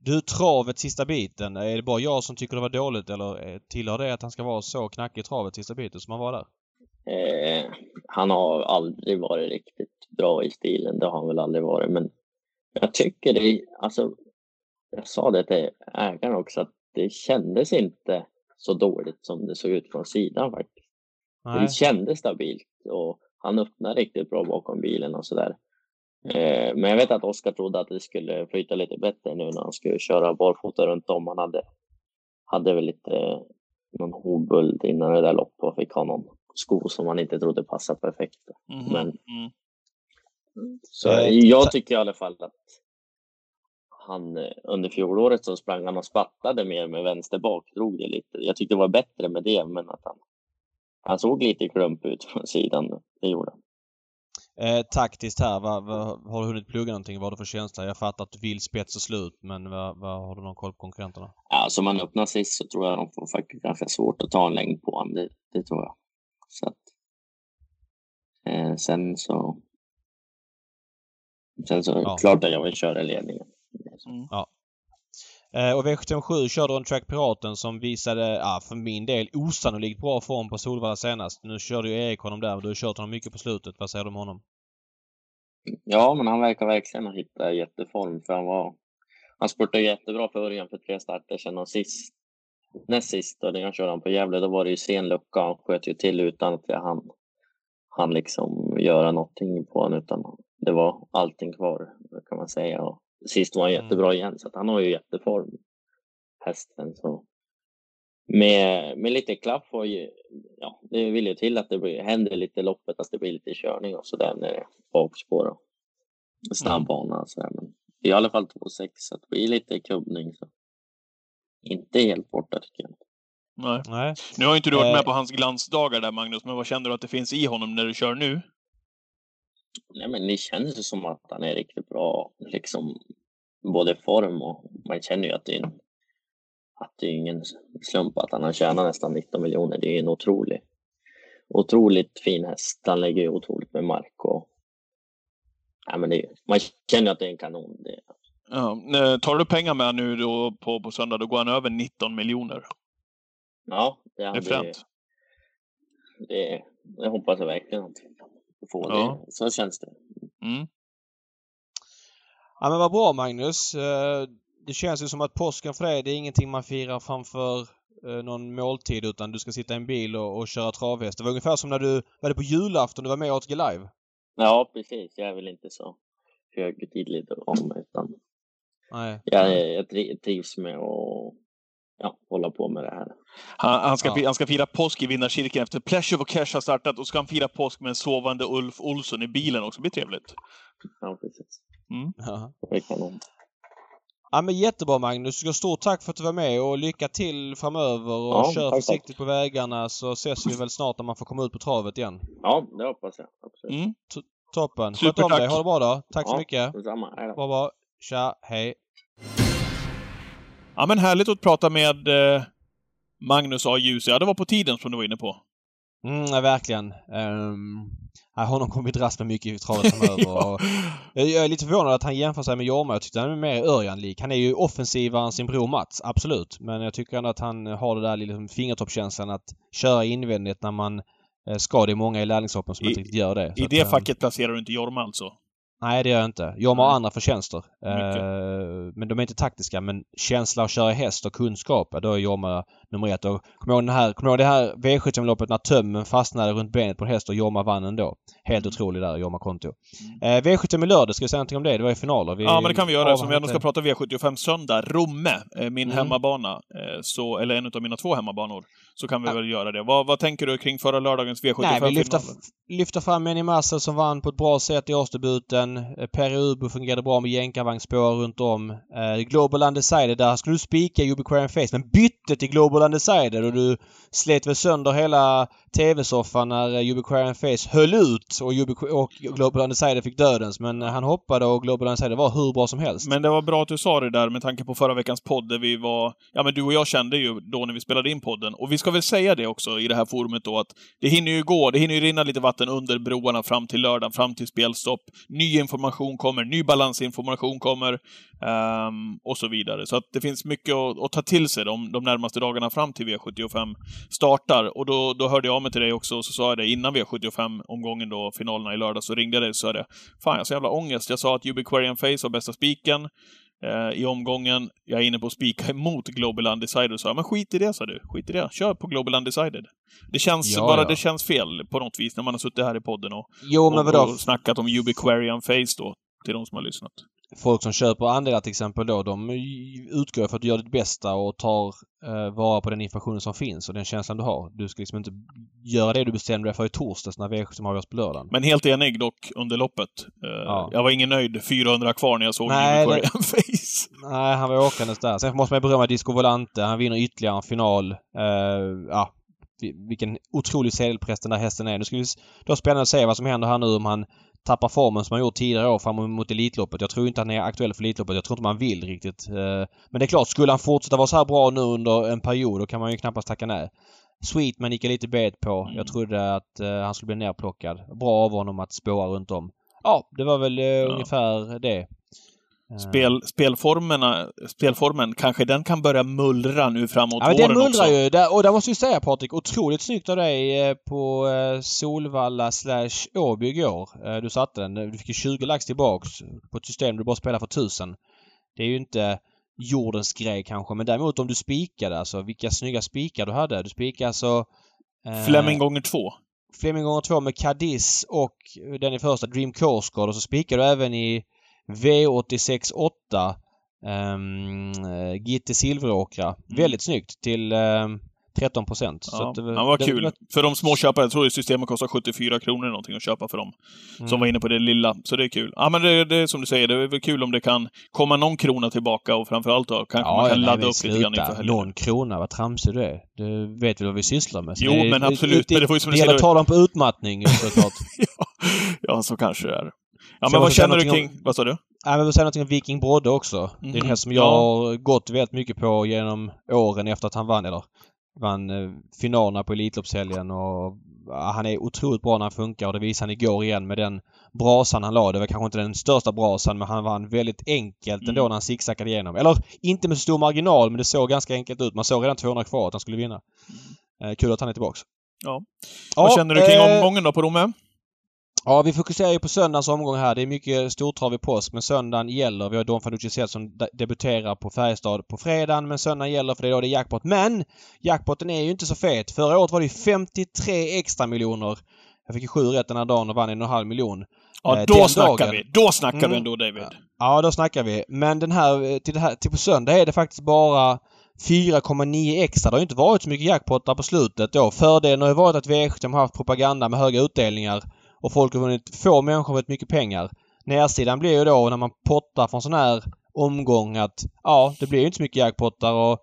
Du, travet sista biten. Är det bara jag som tycker det var dåligt eller eh, tillhör det att han ska vara så knackig i travet sista biten som han var där? Eh, han har aldrig varit riktigt bra i stilen, det har han väl aldrig varit. Men jag tycker det, alltså, jag sa det till ägaren också, att det kändes inte så dåligt som det såg ut från sidan faktiskt. Nej. Det kändes stabilt och han öppnade riktigt bra bakom bilen och sådär. Eh, men jag vet att Oskar trodde att det skulle flyta lite bättre nu när han skulle köra barfota runt om. Han hade, hade väl lite någon hovböld innan det där loppet och fick ha någon sko som han inte trodde passade perfekt. Mhm. Men- Mm. Så jag tycker i alla fall att han eh, under fjolåret så sprang han och spattade mer med vänster bak, drog det lite. Jag tyckte det var bättre med det, men att han, han såg lite klump ut från sidan. Det gjorde han. Eh, taktiskt här, vad, vad, har du hunnit plugga någonting? Vad har du för känsla? Jag fattar att du vill spets och slut, men vad, vad, har du någon koll på konkurrenterna? Ja, som han öppnar sist så tror jag de får faktiskt ganska svårt att ta en längd på honom. Det, det tror jag. Så att, eh, sen så... Sen så Ja. klart att jag vill köra ledningen. Eh, och V757 körde On Track Piraten som visade, ja, för min del, osannolikt bra form på Solvalla senast. Nu körde ju Erik honom där och du har kört honom mycket på slutet. Vad säger du om honom? Ja, men han verkar verkligen ha hittat jätteform för han var... Han spurtade jättebra på början för tre starter sedan och sist, näst sist då när jag körde han på Gävle, då var det ju sen lucka. Han sköt ju till utan att jag hann, hann liksom göra någonting på honom utan det var allting kvar kan man säga. Och sist var han Mm. jättebra igen så att han har ju jätteform hästen. Så. Med, med lite klaff och ju, ja, det vill ju till att det blir, händer lite i loppet, att det blir lite körning och sådär när det är bakspår och snabb bana och sådär. Men i alla fall 2,6 så att det blir lite kubbning. Så. Inte helt borta tycker jag. Nej. Nej. Nu har ju inte du varit Eh. med på hans glansdagar där Magnus, men vad känner du att det finns i honom när du kör nu? Nej, men det känns ju som att han är riktigt bra, liksom både form och man känner ju att det är, en, att det är ingen slump att han har tjänat nästan 19 miljoner. Det är en otrolig, otroligt fin häst. Han lägger ju otroligt med mark och ja, men det, man känner att det är en kanon. Det, Ja. eh, Tar du pengar med nu då på, på söndag, då går han över 19 miljoner. ja, det, Det är fränt. det, det hoppas jag verkligen får Ja. det. Så känns det. Mm. Ja men vad bra Magnus. Eh, Det känns ju som att påsken för dig, det är ingenting man firar framför eh, någon måltid utan du ska sitta i en bil och, och köra travhäst. Det var ungefär som när du var det på julafton du var med i ATG Live. Ja, precis. Jag är väl inte så högtidlig om utan Nej. jag, jag tri- trivs med att ja, hålla på med det här. Han, han, ska, Ja. han ska fira påsk i vinnarcirkeln efter Pleasure of Cash har startat och ska han fira påsk med en sovande Ulf Olsson i bilen också. Det blir trevligt. Ja, precis. Ja. Det är kanon. ja men jättebra Magnus. Du ska ha stort tack för att du var med och lycka till framöver och Ja, kör tack, försiktigt på vägarna så ses vi väl snart när man får komma ut på travet igen. Ja, det hoppas jag. Absolut. Mm. Toppen. Sköt om dig. Ha det bra då. Tack så Ja, mycket. Detsamma. Hej då. Bra bra. Tja. Hej. Ja, men härligt att prata med eh, Magnus A. Djuse. Ja, det var på tiden som du var inne på. Mm, ja, verkligen. Um, honom kommer vi dras med mycket i travet framöver. Ja. jag, jag är lite förvånad att han jämför sig med Jorma. Jag tyckte han är mer Örjan-lik. Han är ju offensivare än sin bror Mats, absolut. Men jag tycker ändå att han har det där liksom fingertoppskänslan att köra invändigt när man eh, ska. Det är många i lärlingshoppen som I- inte riktigt gör det. I att, det ehm, facket placerar du inte Jorma alltså? Nej, det gör jag inte. Jorma har andra förtjänster. Eh, men de är inte taktiska. Men känsla att köra häst och kunskap, då är Jorma nummer ett. Och kom ihåg, den här, kom ihåg det här V75-loppet när tömmen fastnade runt benet på en häst och Jorma vann ändå. Helt Mm. otrolig där, Jorma Konto. Eh, V75 i lördag, ska vi säga någonting om det? Det var ju finaler. Vi Ja, men det kan vi göra. Eftersom vi ändå ska prata V75 söndag. Romme, eh, min Mm. hemmabana. eh, Så, eller en av mina två hemmabanor. Så kan vi Ja. väl göra det. Vad, vad tänker du kring förra lördagens V75 Nej, vi lyfter, lyfter fram Meni Marcel som vann på ett bra sätt i årsdebuten. Eh, Per Ubu fungerade bra med jänkarvagnsspår runt om. Eh, Global Undecided, där skulle du spika Ubiquarian Face men bytte till Global Undecided och du slet väl sönder hela TV-soffan när eh, Ubiquarian Face höll ut och, Ubiqu- och Global Undecided fick dödens. Men eh, han hoppade och Global Undecided var hur bra som helst. Men det var bra att du sa det där med tanke på förra veckans podd där vi var... Ja, men du och jag kände ju då när vi spelade in podden. Och vi ska väl säga det också i det här forumet då att det hinner ju gå, det hinner ju rinna lite vatten under broarna fram till lördagen, fram till spelstopp. Ny information kommer, ny balansinformation kommer um, och så vidare. Så att det finns mycket att, att ta till sig de, de närmaste dagarna fram till V75 startar. Och då, då hörde jag av mig till dig också och så sa jag det innan V75-omgången då, finalerna i lördag, så ringde jag dig och sa det. Fan, jag har så jävla ångest. Jag sa att Ubiquarian Face var bästa spiken eh, i omgången. Jag är inne på att spika emot Global Undecided och sa men skit i det, sa du. Skit i det. Kör på Global Undecided. Det känns Ja, bara, ja. det känns fel på något vis när man har suttit här i podden och, Jo och, och snackat om Ubiquarian Face då, till de som har lyssnat. Folk som köper andelar till exempel då, de utgår för att du gör ditt bästa och tar eh, vara på den informationen som finns och den känslan du har. Du ska liksom inte göra det du bestämde dig för i torsdags när V75 avgörs på lördagen. Men helt enig dock under loppet. Eh, Ja. Jag var ingen nöjd. 400 kvar när jag såg Nej, Ubiquarian Face. Nej, han var åkandes där. Sen måste man berömma Disco Volante. Han vinner ytterligare en final. Eh, ja, vi- vilken otrolig sedelpress den där hästen är. Nu ska vi då spännande att se vad som händer här nu om han tappar formen som han gjort tidigare år fram mot Elitloppet. Jag tror inte han är aktuell för Elitloppet. Jag tror inte man vill riktigt. Eh, men det är klart, skulle han fortsätta vara så här bra nu under en period då kan man ju knappast tacka nej. Sweetman gick jag lite bet på. Mm. Jag trodde att eh, han skulle bli nerplockad. Bra av honom att spåra runt om. Ja, det var väl eh, ungefär det. Spel, spelformerna, spelformen, kanske den kan börja mullra nu framåt Ja, våren den mullrar också. ju. Där, och där måste vi säga Patrik, otroligt snyggt av dig eh, på eh, Solvalla slash Åby igår. Eh, Du satte den. Du fick ju 20 lax tillbaks på ett system där du bara spelar för 1000. Det är ju inte jordens grej kanske, men däremot om du spikade alltså, vilka snygga spikar du hade. Du spikade alltså... eh, Fleming gånger två. Fleming gånger två med Cadiz och den i första Dream Guard och så spikar du även i V86 8 um, Gitte Silveråkra. Väldigt snyggt till um, 13 procent. Ja, ja, vad kul. För de småköpare, jag tror att systemet kostar 74 kronor eller någonting att köpa för dem. Mm. Som var inne på det lilla. Så det är kul. Ja, men det, det är som du säger, det är väl kul om det kan komma någon krona tillbaka och framförallt då kanske man kan nej, ladda upp lite grann inför sluta. helgen. Någon krona, vad tramsig du är. Du vet väl vad vi sysslar med? Så Jo, det men absolut. Det, Men det får ju som det gäller att ta dem på utmattning såklart. ja, ja, så kanske det är. Ja, men vad känner du kring... någonting Vad sa du? Nej, men jag vill säga någonting om Viking Brodde också. Det är en Mhm. häst som jag Ja. har gått väldigt mycket på genom åren efter att han vann, eller vann eh, finalerna på Elitloppshelgen och ja, han är otroligt bra när han funkar och det visade han igår igen med den brasan han la. Det var kanske inte den största brasan men han vann väldigt enkelt Mm. ändå när han zigzaggade igenom. Eller inte med så stor marginal men det såg ganska enkelt ut. Man såg redan 200 kvar att han skulle vinna. Eh, kul att han är tillbaks. Ja. Vad känner du kring eh, omgången då på Romme? Ja, vi fokuserar ju på söndagens omgång här. Det är mycket stortrav i påsk, men söndagen gäller. Vi har Don Fanucci Zet som de- debuterar på Färjestad på fredagen, men söndagen gäller för det är då det är jackpot. Men jackpoten är ju inte så fet. Förra året var det ju 53 extra miljoner. Jag fick ju sju rätt den här dagen och vann en och en halv miljon. Ja, eh, då den snackar dagen. vi. Då snackar vi Mm. ändå, David. Ja, då snackar vi. Men den här, eh, till, det här, till på söndag är det faktiskt bara 4,9 extra. Det har ju inte varit så mycket jackpottar på slutet då. Fördelen har ju varit att V75 har haft propaganda med höga utdelningar och folk har vunnit, få människor har vunnit mycket pengar. Nedsidan blir ju då när man pottar från sån här omgång att ja, det blir ju inte så mycket jackpottar och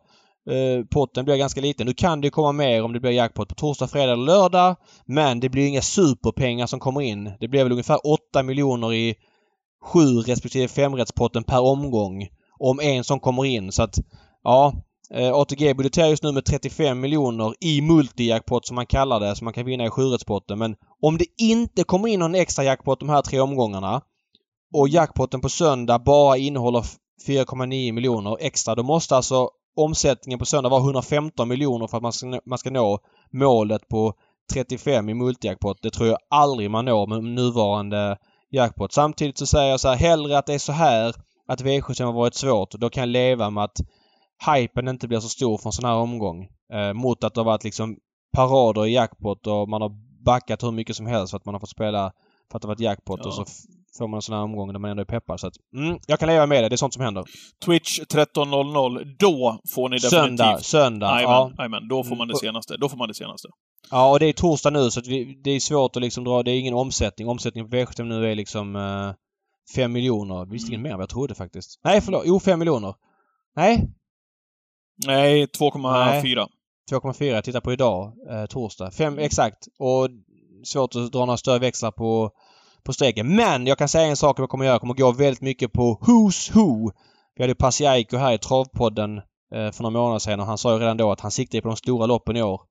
eh, potten blir ganska liten. Nu kan det ju komma mer om det blir jackpot på torsdag, fredag eller lördag. Men det blir inga superpengar som kommer in. Det blir väl ungefär 8 miljoner i sju respektive femrättspotten per omgång. Om en som kommer in. Så att ja, Eh, ATG budgeterar just nu med 35 miljoner i multijackpot som man kallar det, som man kan vinna i sjurättspotten. Men om det inte kommer in någon extra jackpot de här tre omgångarna och jackpotten på söndag bara innehåller 4,9 miljoner extra, då måste alltså omsättningen på söndag vara 115 miljoner för att man ska, nå- man ska nå målet på 35 i multijackpot. Det tror jag aldrig man når med nuvarande jackpot. Samtidigt så säger jag så här, hellre att det är så här att V75 har varit svårt. Då kan jag leva med att hypen inte blir så stor från sån här omgång. Eh, mot att det har varit liksom parader i jackpot och man har backat hur mycket som helst för att man har fått spela för att det har varit jackpot Ja. och så får man en sån här omgång där man ändå är peppad. Så att, mm, jag kan leva med det. Det är sånt som händer. Twitch 13.00. Då får ni definitivt... Söndag, söndag. Ja. Jajamän, jajamän. Då får man det Mm. senaste. Då får man det senaste. ja, och det är torsdag nu så att vi, det är svårt att liksom dra... Det är ingen omsättning. Omsättningen på V75 nu är liksom eh, 5 miljoner. Visst Mm. mer än vad jag trodde faktiskt. Nej, förlåt. Jo, 5 miljoner. Nej, Nej, 2,4. 2,4. Jag tittar på idag, eh, torsdag. Fem, exakt. Och svårt att dra några större växlar på, på streken. Men jag kan säga en sak jag kommer göra. Jag kommer gå väldigt mycket på Who's Who. Vi hade Pasiaiko här i Travpodden eh, för några månader sedan och han sa ju redan då att han siktar på de stora loppen i år.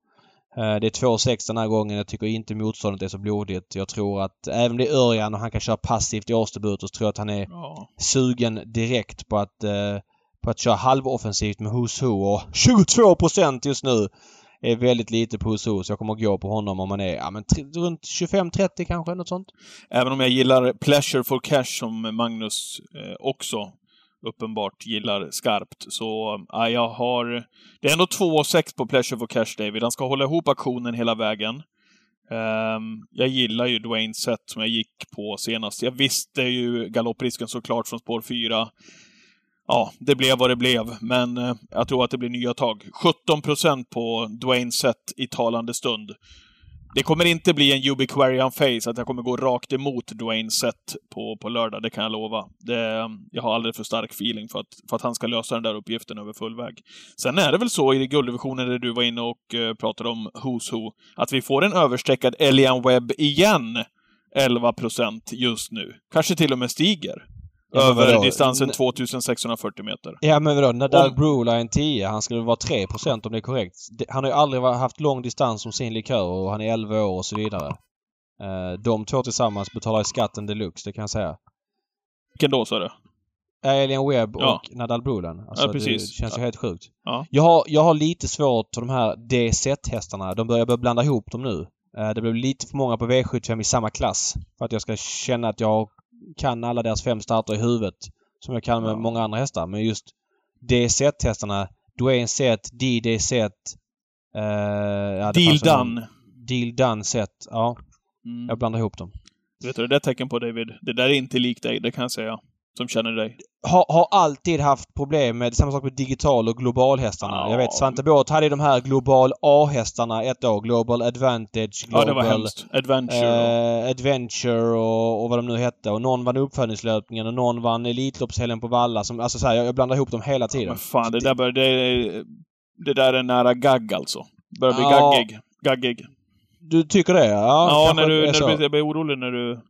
Eh, det är 2,6 den här gången. Jag tycker inte motståndet är så blodigt. Jag tror att även om det är Örjan och han kan köra passivt i årsdebut så tror jag att han är Ja. sugen direkt på att, eh, på att köra halvoffensivt med Who's Who och 22 procent just nu är väldigt lite på Who's Who så jag kommer att gå på honom om man är ja, men runt 25-30 kanske, något sånt. Även om jag gillar Pleasure for Cash som Magnus eh, också uppenbart gillar skarpt. Så ja, jag har... Det är ändå 2,6 på Pleasure for Cash, David. Han ska hålla ihop aktionen hela vägen. Um, jag gillar ju Dwayne Sett som jag gick på senast. Jag visste ju galopprisken såklart från spår 4. Ja, det blev vad det blev, men eh, jag tror att det blir nya tag. 17 procent på Dwayne Sett i talande stund. Det kommer inte bli en ubiquarian face, att jag kommer gå rakt emot Dwayne Sett på, på lördag, det kan jag lova. Det, jag har alldeles för stark feeling för att, för att han ska lösa den där uppgiften över full väg. Sen är det väl så i gulddivisionen där du var inne och eh, pratade om Who's Who, att vi får en överstreckad Elian Webb igen. 11 procent just nu. Kanske till och med stiger. Ja, över vadå? distansen N- 2640 meter. Ja men vadå, Doug Om- Brule är en 10, han skulle vara 3 procent om det är korrekt. Han har ju aldrig haft lång distans som sin likör och han är 11 år och så vidare. Eh, De två tillsammans betalar ju skatten deluxe, det kan jag säga. Vilken då, sa du? Alien Webb och Ja. Nadal Brulan. Alltså Ja, precis. Det känns ju Ja. helt sjukt. Ja. Jag har, jag har lite svårt för de här DZ-hästarna. De börjar, jag börjar blanda ihop dem nu. Eh, Det blev lite för många på V75 i samma klass. För att jag ska känna att jag kan alla deras fem starter i huvudet. Som jag kan med Ja. många andra hästar. Men just DZ-hästarna. Dwayne Z, DDZ. Uh, ja, det Deal done. Deal done Z. Ja, Mm. jag blandar ihop dem. Vet du, det där är tecken på David. Det där är inte likt dig, det kan jag säga. Som känner dig. har, har alltid haft problem med, samma sak med digital och globalhästarna. Ja. Jag vet Svante Båth hade ju de här global A-hästarna ett år. Global Advantage, Ja, Global det var hemskt. Adventure eh, Adventure och, och vad de nu hette. Och någon vann uppföljningslöpningen och någon vann Elitloppshelgen på Valla. Som, alltså så här, jag, jag blandar ihop dem hela tiden. Men fan, det där, börjar, det, det där är nära gagg alltså. Börjar bli Ja. gaggig. Gaggig. Du tycker det? Ja, Ja, när du, är när du blir, jag blir orolig när du...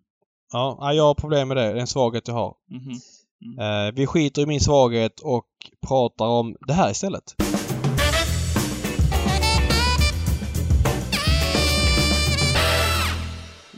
Ja, ja, jag har problem med det. Det är en svaghet jag har. Mhm. Eh, vi skiter i min svaghet och pratar om det här istället.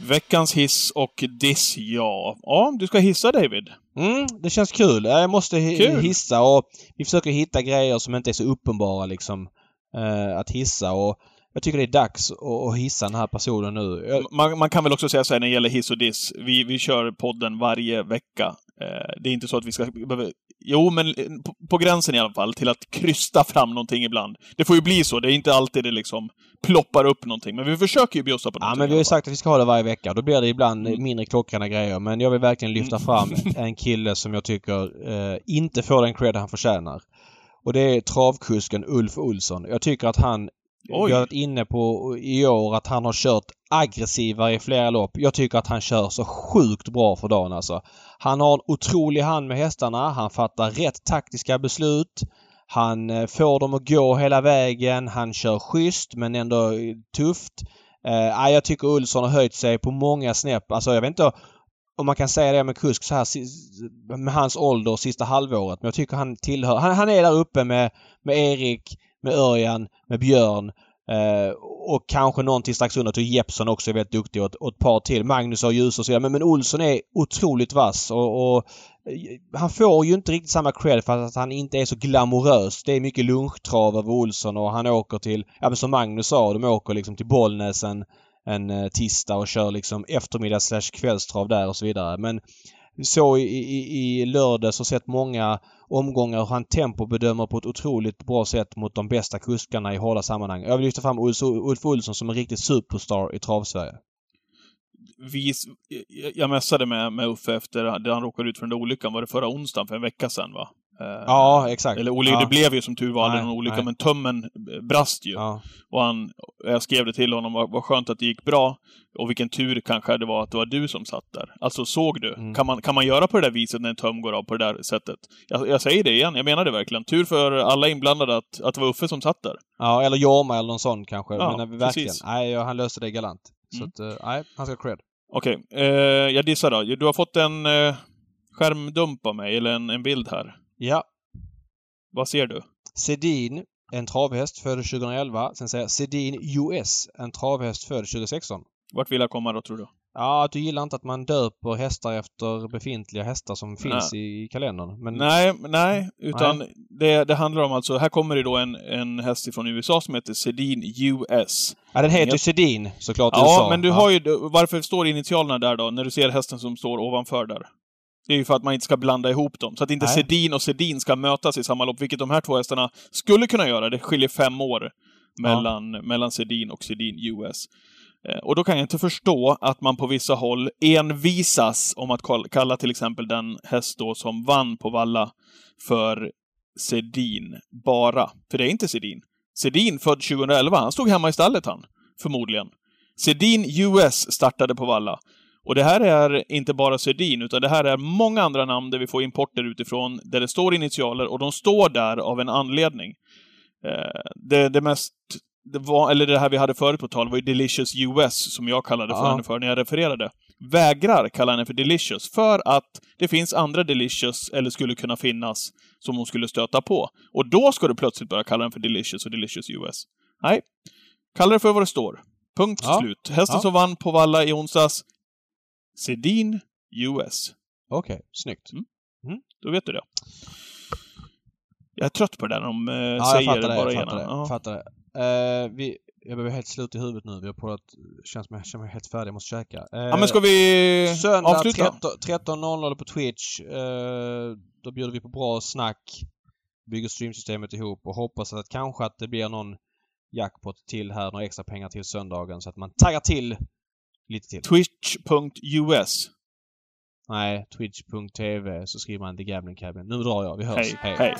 Veckans hiss och diss, ja. Ja, du ska hissa David. Mm, det känns kul. Jag måste Kul. hissa och vi försöker hitta grejer som inte är så uppenbara liksom eh, att hissa och jag tycker det är dags att, hissa den här personen nu. Jag, Man, man kan väl också säga så här när det gäller hiss och diss. Vi, vi kör podden varje vecka. Eh, det är inte så att vi ska behöva... Jo, men eh, på, på gränsen i alla fall, till att krysta fram någonting ibland. Det får ju bli så. Det är inte alltid det liksom ploppar upp någonting. Men vi försöker ju bjussa på ja, någonting. men vi har ju sagt att vi ska ha det varje vecka. Då blir det ibland Mm. mindre klockrena grejer. Men jag vill verkligen lyfta fram en kille som jag tycker eh, inte får den cred han förtjänar. Och det är travkusken Ulf Olsson. Jag tycker att han Oj. Jag har varit inne på i år att han har kört aggressivare i flera lopp. Jag tycker att han kör så sjukt bra för dagen alltså. Han har en otrolig hand med hästarna. Han fattar rätt taktiska beslut. Han eh, får dem att gå hela vägen. Han kör schysst men ändå eh, tufft. Eh, jag tycker Olsson har höjt sig på många snäpp. Alltså jag vet inte om man kan säga det med kusk så här med hans ålder sista halvåret. Men jag tycker han tillhör... Han, han är där uppe med, med Erik, med Örjan, med Björn. Eh, och kanske någonting strax under till Jeppsson också är väldigt duktig och, ett- och ett par till. Magnus och Ljus och så vidare. Men, men Olsson är otroligt vass och, och eh, han får ju inte riktigt samma cred för att han inte är så glamorös. Det är mycket lunchtrav över Olsson och han åker till, ja men som Magnus sa, de åker liksom till Bollnäs en, en eh, tisdag och kör liksom eftermiddags-kvällstrav där och så vidare. Men vi såg i, i, i lördags och sett många omgångar hur han tempobedömer på ett otroligt bra sätt mot de bästa kuskarna i hårda sammanhang. Jag vill lyfta fram Ulf, Ulf Olsson som en riktig superstar i travsverige. vi, jag- mässade med, med Uffe efter att han råkade ut för den där olyckan. Var det förra onsdagen för en vecka sedan, va? Eh, Ja, exakt. Eller olycka, ja. det blev ju som tur var aldrig någon olycka, nej. men tummen brast ju. Ja. Och han, jag skrev det till honom, vad, skönt att det gick bra. Och vilken tur kanske det var att det var du som satt där. Alltså, såg du? Mm. Kan, man, kan man göra på det där viset när en tum går av på det där sättet? Jag, jag säger det igen, jag menar det verkligen. Tur för alla inblandade att, att det var Uffe som satt där. ja, eller Jorma eller någon sån kanske. Ja, Men eh, verkligen. precis. Nej, han löste det galant. Så Mm. att, eh, nej, han ska ha cred. Okej, eh, jag dissar då. Du har fått en eh, skärmdump av mig, eller en, en bild här. Ja. Vad ser du? Sedin, en travhäst född 2011. Sen säger jag Sedin US, en travhäst född 2016. Vart vill jag komma då, tror du? Ja, att du gillar inte att man döper hästar efter befintliga hästar som finns i kalendern. Men Nej, nej, utan Det, det handlar om alltså, här kommer det då en, en häst från USA som heter Sedin US. Ja, den heter ju Sedin såklart Ja, USA. men du ja. har ju, varför står initialerna där då, när du ser hästen som står ovanför där? Det är ju för att man inte ska blanda ihop dem, så att inte Nej. Sedin och Sedin ska mötas i samma lopp, vilket de här två hästarna skulle kunna göra. Det skiljer fem år mellan, mellan Sedin och Sedin US. Eh, Och då kan jag inte förstå att man på vissa håll envisas om att kall- kalla till exempel den häst då som vann på Valla för Sedin bara. För det är inte Sedin. Sedin, född 2011, han stod hemma i stallet han. Förmodligen. Sedin US startade på Valla. Och det här är inte bara Sedin, utan det här är många andra namn där vi får importer utifrån, där det står initialer, och de står där av en anledning. Eh, det, det mest... Det var, eller det här vi hade förut på tal var ju Delicious US, som jag kallade för Ja. henne för när jag refererade. Vägrar kalla henne för Delicious, för att det finns andra Delicious, eller skulle kunna finnas, som hon skulle stöta på. Och då ska du plötsligt börja kalla den för Delicious och Delicious US. Nej. Kalla det för vad det står. Punkt Ja. slut. Hästen Ja. som vann på Valla i onsdags, Sedin US. Okej, snyggt. Mm. Mm. Då vet du det. Jag är trött på det där de eh, Ja, jag säger det. bara Jag ena. fattar det. Ja. Jag fattar det. Eh, vi, jag behöver helt slut i huvudet nu. Vi har på att känns som jag känner mig helt färdig. Jag måste käka. Eh, ja, men ska vi Söndag avsluta? 13 13.00 på Twitch. Eh, då bjuder vi på bra snack. Bygger streamsystemet ihop och hoppas att kanske att det blir någon jackpot till här. Några extra pengar till söndagen så att man taggar till lite till. Twitch.us. Nej, twitch.tv så skriver man The Gambling Cabin. Nu drar jag. Vi hörs. Hej. Hej.